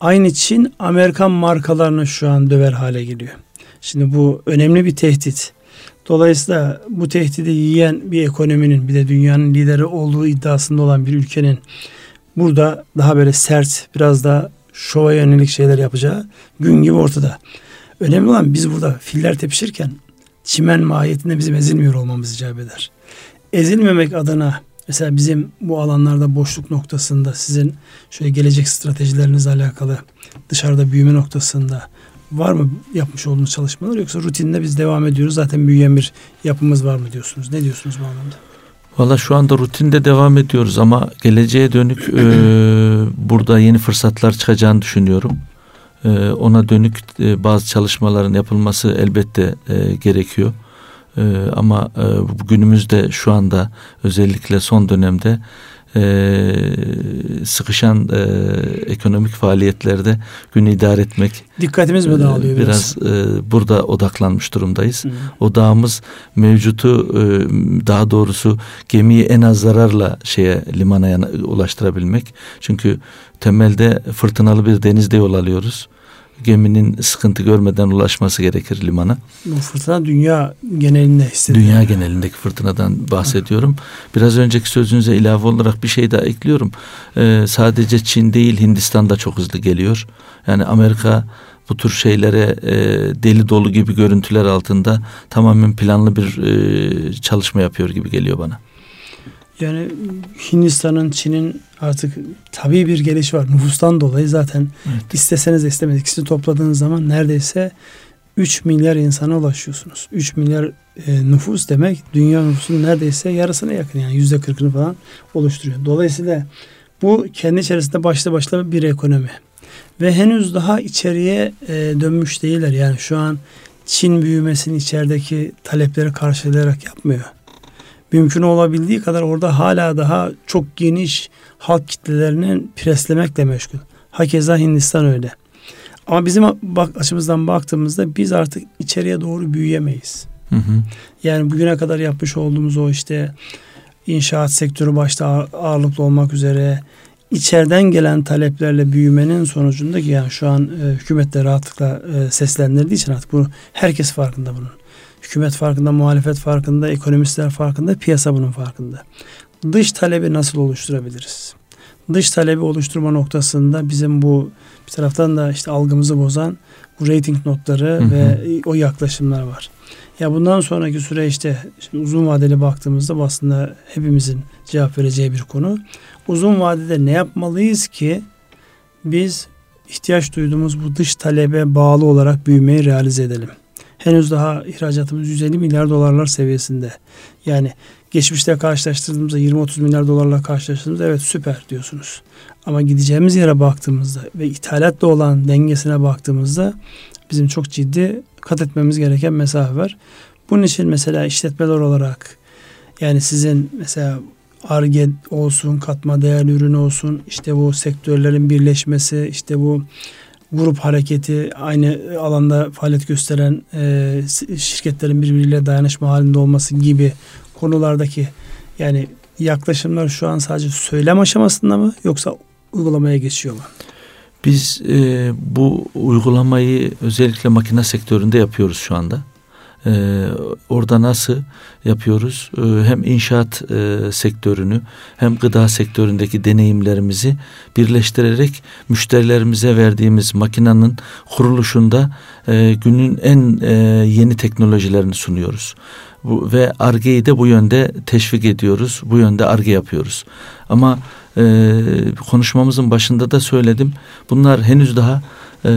aynı Çin Amerikan markalarını şu an döver hale geliyor. Şimdi bu önemli bir tehdit. Dolayısıyla bu tehdidi yiyen bir ekonominin bir de dünyanın lideri olduğu iddiasında olan bir ülkenin burada daha böyle sert biraz da şova yönelik şeyler yapacağı gün gibi ortada. Önemli olan biz burada filler tepişirken çimen mahiyetinde bizim ezilmiyor olmamız icap eder. Ezilmemek adına Mesela bizim bu alanlarda boşluk noktasında sizin şöyle gelecek stratejilerinizle alakalı dışarıda büyüme noktasında var mı yapmış olduğunuz çalışmalar yoksa rutinde biz devam ediyoruz zaten büyüyen bir yapımız var mı diyorsunuz? Ne diyorsunuz bu anlamda? Valla şu anda rutinde devam ediyoruz ama geleceğe dönük e, burada yeni fırsatlar çıkacağını düşünüyorum. E, ona dönük e, bazı çalışmaların yapılması elbette e, gerekiyor. Ee, ama e, günümüzde şu anda özellikle son dönemde e, sıkışan e, ekonomik faaliyetlerde günü idare etmek dikkatimiz mi dağılıyor biraz, biraz e, burada odaklanmış durumdayız. Hı. Odağımız mevcutu e, daha doğrusu gemiyi en az zararla şeye limana ulaştırabilmek. Çünkü temelde fırtınalı bir denizde yol alıyoruz geminin sıkıntı görmeden ulaşması gerekir limana. Bu fırtına dünya genelinde hissediyor. Dünya genelindeki fırtınadan bahsediyorum. Biraz önceki sözünüze ilave olarak bir şey daha ekliyorum. Ee, sadece Çin değil Hindistan da çok hızlı geliyor. Yani Amerika bu tür şeylere e, deli dolu gibi görüntüler altında tamamen planlı bir e, çalışma yapıyor gibi geliyor bana. Yani Hindistan'ın, Çin'in artık tabii bir gelişi var. Nüfustan dolayı zaten evet. isteseniz de istemez ikisini topladığınız zaman neredeyse 3 milyar insana ulaşıyorsunuz. 3 milyar e, nüfus demek dünya nüfusunun neredeyse yarısına yakın yani yüzde kırkını falan oluşturuyor. Dolayısıyla bu kendi içerisinde başlı başlı bir ekonomi. Ve henüz daha içeriye e, dönmüş değiller. Yani şu an Çin büyümesini içerideki talepleri karşılayarak yapmıyor mümkün olabildiği kadar orada hala daha çok geniş halk kitlelerinin preslemekle meşgul. Hakeza Hindistan öyle. Ama bizim bak, açımızdan baktığımızda biz artık içeriye doğru büyüyemeyiz. Hı hı. Yani bugüne kadar yapmış olduğumuz o işte inşaat sektörü başta ağırlıklı olmak üzere içeriden gelen taleplerle büyümenin sonucunda ki yani şu an e, hükümet de rahatlıkla e, seslendirdiği için artık bunu herkes farkında bunun. Hükümet farkında, muhalefet farkında, ekonomistler farkında, piyasa bunun farkında. Dış talebi nasıl oluşturabiliriz? dış talebi oluşturma noktasında bizim bu bir taraftan da işte algımızı bozan bu rating notları hı hı. ve o yaklaşımlar var. Ya bundan sonraki süreçte şimdi uzun vadeli baktığımızda aslında hepimizin cevap vereceği bir konu. Uzun vadede ne yapmalıyız ki biz ihtiyaç duyduğumuz bu dış talebe bağlı olarak büyümeyi realize edelim. Henüz daha ihracatımız 150 milyar dolarlar seviyesinde. Yani geçmişte karşılaştırdığımızda 20-30 milyar dolarla karşılaştırdığımızda evet süper diyorsunuz. Ama gideceğimiz yere baktığımızda ve ithalatla olan dengesine baktığımızda bizim çok ciddi kat etmemiz gereken mesafe var. Bunun için mesela işletmeler olarak yani sizin mesela ARGE olsun, katma değerli ürün olsun, işte bu sektörlerin birleşmesi, işte bu grup hareketi, aynı alanda faaliyet gösteren e, şirketlerin birbiriyle dayanışma halinde olması gibi konulardaki yani yaklaşımlar şu an sadece söylem aşamasında mı yoksa uygulamaya geçiyor mu? Biz e, bu uygulamayı özellikle makine sektöründe yapıyoruz şu anda. E, orada nasıl yapıyoruz? E, hem inşaat e, sektörünü hem gıda sektöründeki deneyimlerimizi birleştirerek müşterilerimize verdiğimiz makinenin kuruluşunda e, günün en e, yeni teknolojilerini sunuyoruz. Bu, ve ARGE'yi de bu yönde teşvik ediyoruz. Bu yönde ARGE yapıyoruz. Ama e, konuşmamızın başında da söyledim. Bunlar henüz daha e,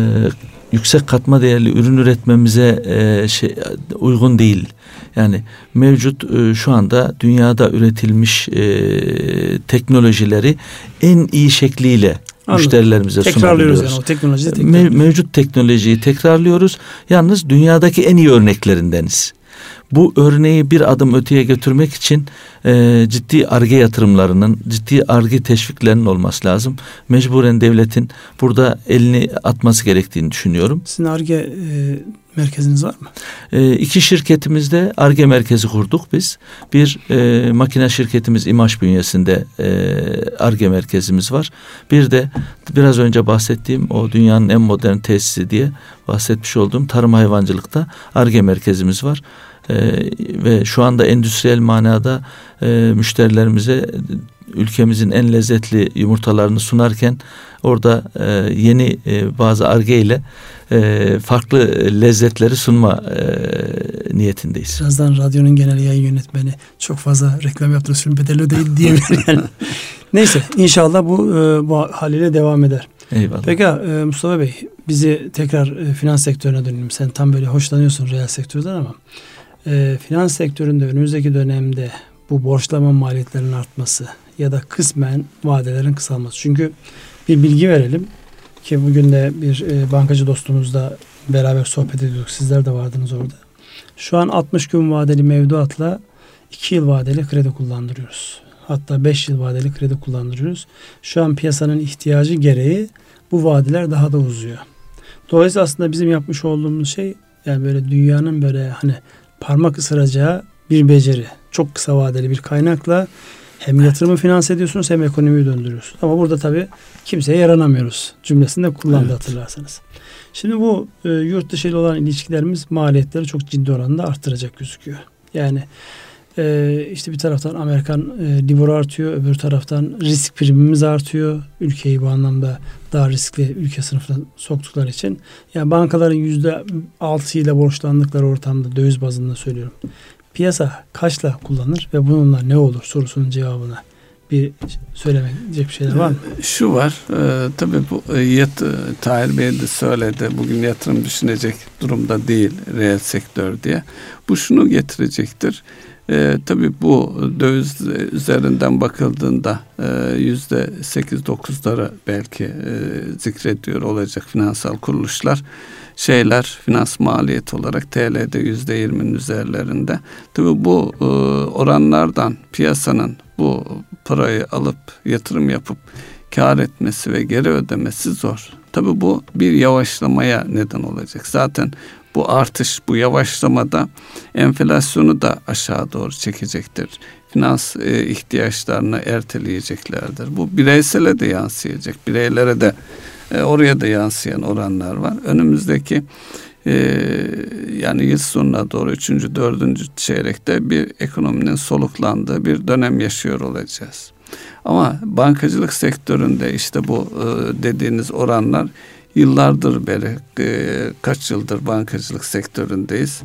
yüksek katma değerli ürün üretmemize e, şey, uygun değil. Yani mevcut e, şu anda dünyada üretilmiş e, teknolojileri en iyi şekliyle Anladım. müşterilerimize Tekrarlıyoruz yani o teknolojiyi Me- mevcut teknolojiyi tekrarlıyoruz. Yalnız dünyadaki en iyi örneklerindeniz bu örneği bir adım öteye götürmek için e, ciddi arge yatırımlarının, ciddi arge teşviklerinin olması lazım. Mecburen devletin burada elini atması gerektiğini düşünüyorum. Sizin arge e, merkeziniz var mı? E, iki şirketimizde arge merkezi kurduk biz. Bir e, makine şirketimiz İmaş bünyesinde arge merkezimiz var. Bir de biraz önce bahsettiğim o dünyanın en modern tesisi diye bahsetmiş olduğum tarım hayvancılıkta arge merkezimiz var e, ve şu anda endüstriyel manada e, müşterilerimize ülkemizin en lezzetli yumurtalarını sunarken orada e, yeni e, bazı arge ile e, farklı lezzetleri sunma e, niyetindeyiz. Birazdan radyonun genel yayın yönetmeni çok fazla reklam yaptığınız film bedeli değil diyebilir yani. Neyse inşallah bu e, bu haliyle devam eder. Eyvallah. Peki e, Mustafa Bey bizi tekrar e, finans sektörüne dönelim. Sen tam böyle hoşlanıyorsun reel sektörden ama e, finans sektöründe önümüzdeki dönemde bu borçlama maliyetlerinin artması ya da kısmen vadelerin kısalması. Çünkü bir bilgi verelim ki bugün de bir e, bankacı dostumuzla beraber sohbet ediyorduk. Sizler de vardınız orada. Şu an 60 gün vadeli mevduatla 2 yıl vadeli kredi kullandırıyoruz. Hatta 5 yıl vadeli kredi kullandırıyoruz. Şu an piyasanın ihtiyacı gereği bu vadeler daha da uzuyor. Dolayısıyla aslında bizim yapmış olduğumuz şey yani böyle dünyanın böyle hani parmak ısıracağı bir beceri. Çok kısa vadeli bir kaynakla hem yatırımı finanse ediyorsunuz hem ekonomiyi döndürüyorsunuz. Ama burada tabii kimseye yaranamıyoruz cümlesinde kullandı evet. hatırlarsanız. Şimdi bu e, yurt dışı ile olan ilişkilerimiz maliyetleri çok ciddi oranda arttıracak gözüküyor. Yani e, işte bir taraftan Amerikan e, Libor artıyor, öbür taraftan risk primimiz artıyor. Ülkeyi bu anlamda daha riskli ülke sınıfına soktukları için. Yani bankaların yüzde altı ile borçlandıkları ortamda döviz bazında söylüyorum. Piyasa kaçla kullanır ve bununla ne olur sorusunun cevabına bir söylemeyecek bir şeyler var mı? Şu var, e, tabii bu e, yat, e, Tahir Bey de söyledi, bugün yatırım düşünecek durumda değil reel sektör diye. Bu şunu getirecektir, e, tabii bu döviz üzerinden bakıldığında e, yüzde sekiz dokuzları belki e, zikrediyor olacak finansal kuruluşlar. Şeyler finans maliyet olarak TL'de yüzde yirminin üzerlerinde. Tabii bu e, oranlardan piyasanın bu parayı alıp yatırım yapıp kar etmesi ve geri ödemesi zor. Tabii bu bir yavaşlamaya neden olacak. Zaten bu artış, bu yavaşlamada enflasyonu da aşağı doğru çekecektir. Finans e, ihtiyaçlarını erteleyeceklerdir. Bu bireysele de yansıyacak. Bireylere de e, oraya da yansıyan oranlar var. Önümüzdeki e, yani yıl sonuna doğru üçüncü, dördüncü çeyrekte bir ekonominin soluklandığı bir dönem yaşıyor olacağız. Ama bankacılık sektöründe işte bu e, dediğiniz oranlar yıllardır beri e, kaç yıldır bankacılık sektöründeyiz.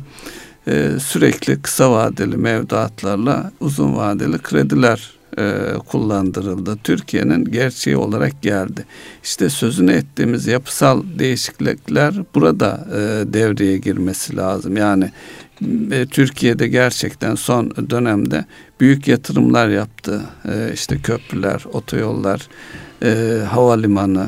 E, sürekli kısa vadeli mevduatlarla uzun vadeli krediler e, kullandırıldı. Türkiye'nin gerçeği olarak geldi. İşte sözünü ettiğimiz yapısal değişiklikler burada e, devreye girmesi lazım. Yani e, Türkiye'de gerçekten son dönemde büyük yatırımlar yaptı. E, işte köprüler, otoyollar, e, havalimanı,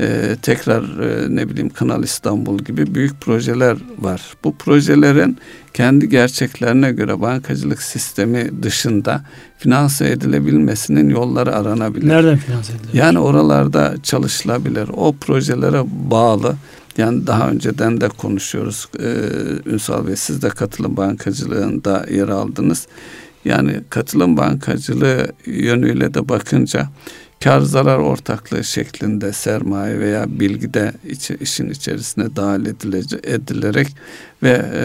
e, tekrar e, ne bileyim Kanal İstanbul gibi büyük projeler var. Bu projelerin kendi gerçeklerine göre bankacılık sistemi dışında finanse edilebilmesinin yolları aranabilir. Nereden finanse edilir? Yani oralarda çalışılabilir. O projelere bağlı yani daha önceden de konuşuyoruz. Ee, Ünsal Bey siz de katılım bankacılığında yer aldınız. Yani katılım bankacılığı yönüyle de bakınca kar zarar ortaklığı şeklinde sermaye veya bilgide içi, işin içerisine dahil edilecek, edilerek ve e,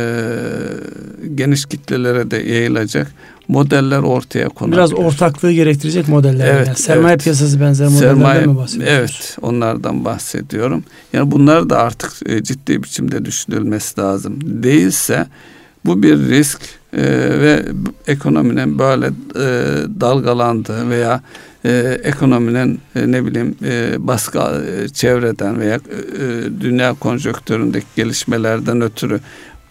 geniş kitlelere de yayılacak modeller ortaya konabilir. Biraz ortaklığı gerektirecek modeller. Evet, yani. Sermaye evet. piyasası benzer modellerden Sermaye, mi bahsediyorsunuz? Evet, onlardan bahsediyorum. Yani bunlar da artık e, ciddi biçimde düşünülmesi lazım. Değilse bu bir risk e, ve ekonominin böyle e, dalgalandığı veya e, ekonominin e, ne bileyim e, baskı e, çevreden veya e, dünya konjonktüründeki gelişmelerden ötürü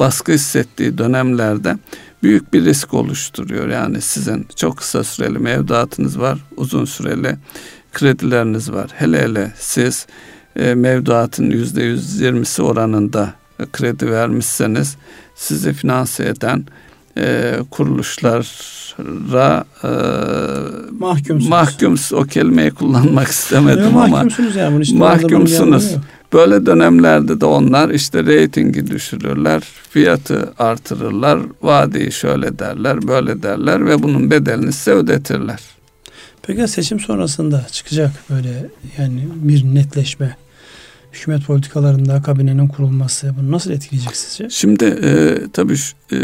baskı hissettiği dönemlerde büyük bir risk oluşturuyor. Yani sizin çok kısa süreli mevduatınız var, uzun süreli kredileriniz var. Hele hele siz e, mevduatın yüzde yüz yirmisi oranında kredi vermişseniz sizi finanse eden e, kuruluşlara e, mahkumsunuz. mahkumsunuz. O kelimeyi kullanmak istemedim evet, ama mahkumsunuz yani. Bunu işte mahkumsunuz. Böyle dönemlerde de onlar işte reytingi düşürürler, fiyatı artırırlar, vadeyi şöyle derler, böyle derler ve bunun bedelini size ödetirler. Peki seçim sonrasında çıkacak böyle yani bir netleşme, hükümet politikalarında kabinenin kurulması bunu nasıl etkileyecek sizce? Şimdi e, tabii e,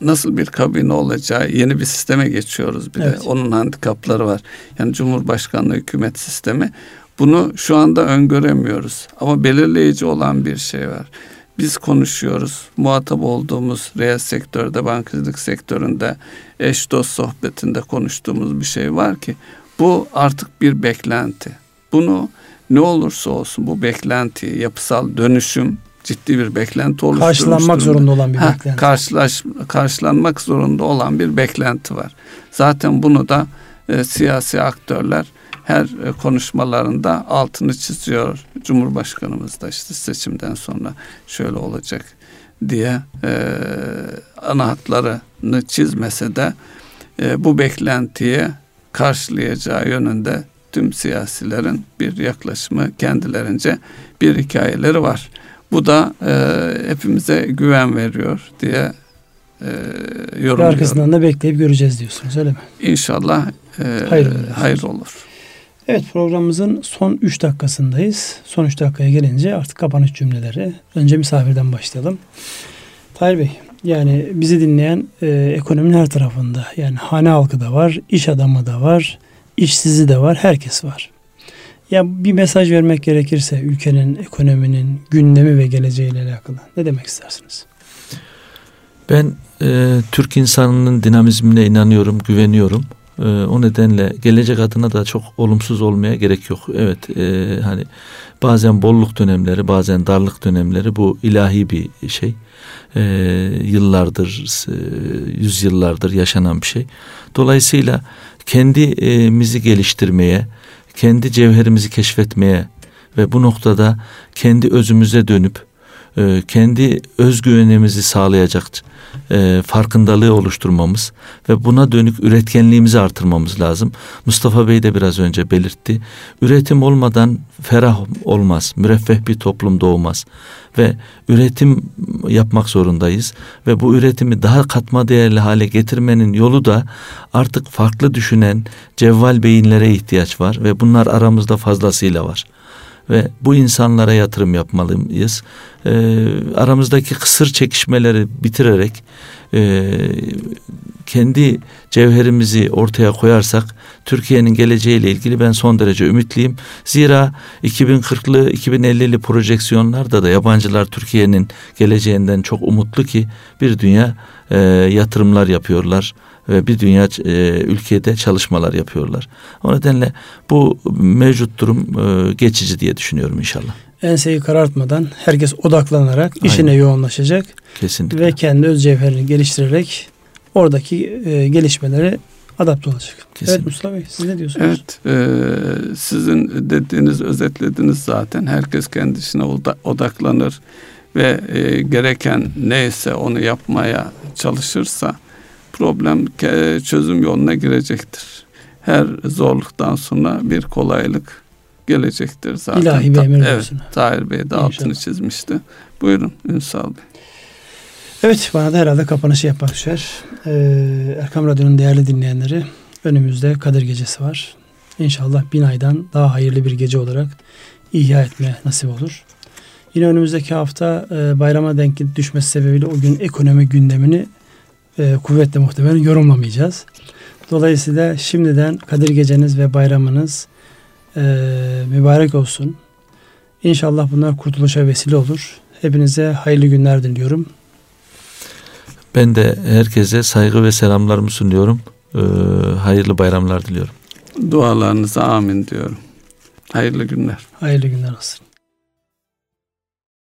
nasıl bir kabine olacağı yeni bir sisteme geçiyoruz bir evet. de. Onun handikapları var. Yani Cumhurbaşkanlığı hükümet sistemi bunu şu anda öngöremiyoruz. Ama belirleyici olan bir şey var. Biz konuşuyoruz. Muhatap olduğumuz reel sektörde, bankacılık sektöründe, eş dost sohbetinde konuştuğumuz bir şey var ki bu artık bir beklenti. Bunu ne olursa olsun bu beklenti, yapısal dönüşüm ciddi bir beklenti oluşturmuş. Karşılanmak zorunda olan bir ha, beklenti. Karşılaş, karşılanmak zorunda olan bir beklenti var. Zaten bunu da e, siyasi aktörler her e, konuşmalarında altını çiziyor. Cumhurbaşkanımız da işte seçimden sonra şöyle olacak diye e, ana hatlarını çizmese de e, bu beklentiye karşılayacağı yönünde tüm siyasilerin bir yaklaşımı kendilerince bir hikayeleri var. Bu da e, hepimize güven veriyor diye e, yorumluyorum. Arkasından da bekleyip göreceğiz diyorsunuz öyle mi? İnşallah e, hayır, hayır olur. Evet programımızın son 3 dakikasındayız. Son 3 dakikaya gelince artık kapanış cümleleri. Önce misafirden başlayalım. Tahir Bey yani bizi dinleyen e, ekonominin her tarafında yani hane halkı da var, iş adamı da var, işsizi de var, herkes var. Ya bir mesaj vermek gerekirse ülkenin, ekonominin, gündemi ve geleceğiyle alakalı ne demek istersiniz? Ben e, Türk insanının dinamizmine inanıyorum, güveniyorum. E, o nedenle gelecek adına da çok olumsuz olmaya gerek yok. Evet, e, hani bazen bolluk dönemleri, bazen darlık dönemleri bu ilahi bir şey. E, yıllardır, e, yüzyıllardır yaşanan bir şey. Dolayısıyla kendimizi geliştirmeye, kendi cevherimizi keşfetmeye ve bu noktada kendi özümüze dönüp e, kendi özgüvenimizi sağlayacak e, farkındalığı oluşturmamız ve buna dönük üretkenliğimizi artırmamız lazım. Mustafa Bey de biraz önce belirtti. Üretim olmadan ferah olmaz, müreffeh bir toplum doğmaz ve üretim yapmak zorundayız ve bu üretimi daha katma değerli hale getirmenin yolu da artık farklı düşünen cevval beyinlere ihtiyaç var ve bunlar aramızda fazlasıyla var ve bu insanlara yatırım yapmalıyız. E, aramızdaki kısır çekişmeleri bitirerek e, kendi cevherimizi ortaya koyarsak Türkiye'nin geleceğiyle ilgili ben son derece ümitliyim. Zira 2040'lı 2050'li projeksiyonlarda da yabancılar Türkiye'nin geleceğinden çok umutlu ki bir dünya e, yatırımlar yapıyorlar ve bir dünya e, ülkede çalışmalar yapıyorlar. O nedenle bu mevcut durum e, geçici diye düşünüyorum inşallah. Enseyi karartmadan herkes odaklanarak Aynen. işine yoğunlaşacak. Kesinlikle. Ve kendi öz cevherini geliştirerek oradaki e, gelişmelere adapte olacak. Kesinlikle. Evet Mustafa Bey siz ne diyorsunuz? Evet e, sizin dediğiniz özetlediniz zaten. Herkes kendi işine odaklanır ve e, gereken neyse onu yapmaya çalışırsa problem çözüm yoluna girecektir. Her zorluktan sonra bir kolaylık gelecektir zaten. İlahi bir emir Evet, Tahir Bey de altını çizmişti. Buyurun Ünsal Bey. Evet bana da herhalde kapanışı yapmak düşer. Ee, Erkam Radyo'nun değerli dinleyenleri önümüzde Kadir Gecesi var. İnşallah bin aydan daha hayırlı bir gece olarak ihya etme nasip olur. Yine önümüzdeki hafta e, bayrama denk düşmesi sebebiyle o gün ekonomi gündemini e, kuvvetle muhtemelen yorumlamayacağız. Dolayısıyla şimdiden Kadir Geceniz ve bayramınız e, mübarek olsun. İnşallah bunlar kurtuluşa vesile olur. Hepinize hayırlı günler diliyorum. Ben de herkese saygı ve selamlarımı sunuyorum. Ee, hayırlı bayramlar diliyorum. Dualarınıza amin diyorum. Hayırlı günler. Hayırlı günler olsun.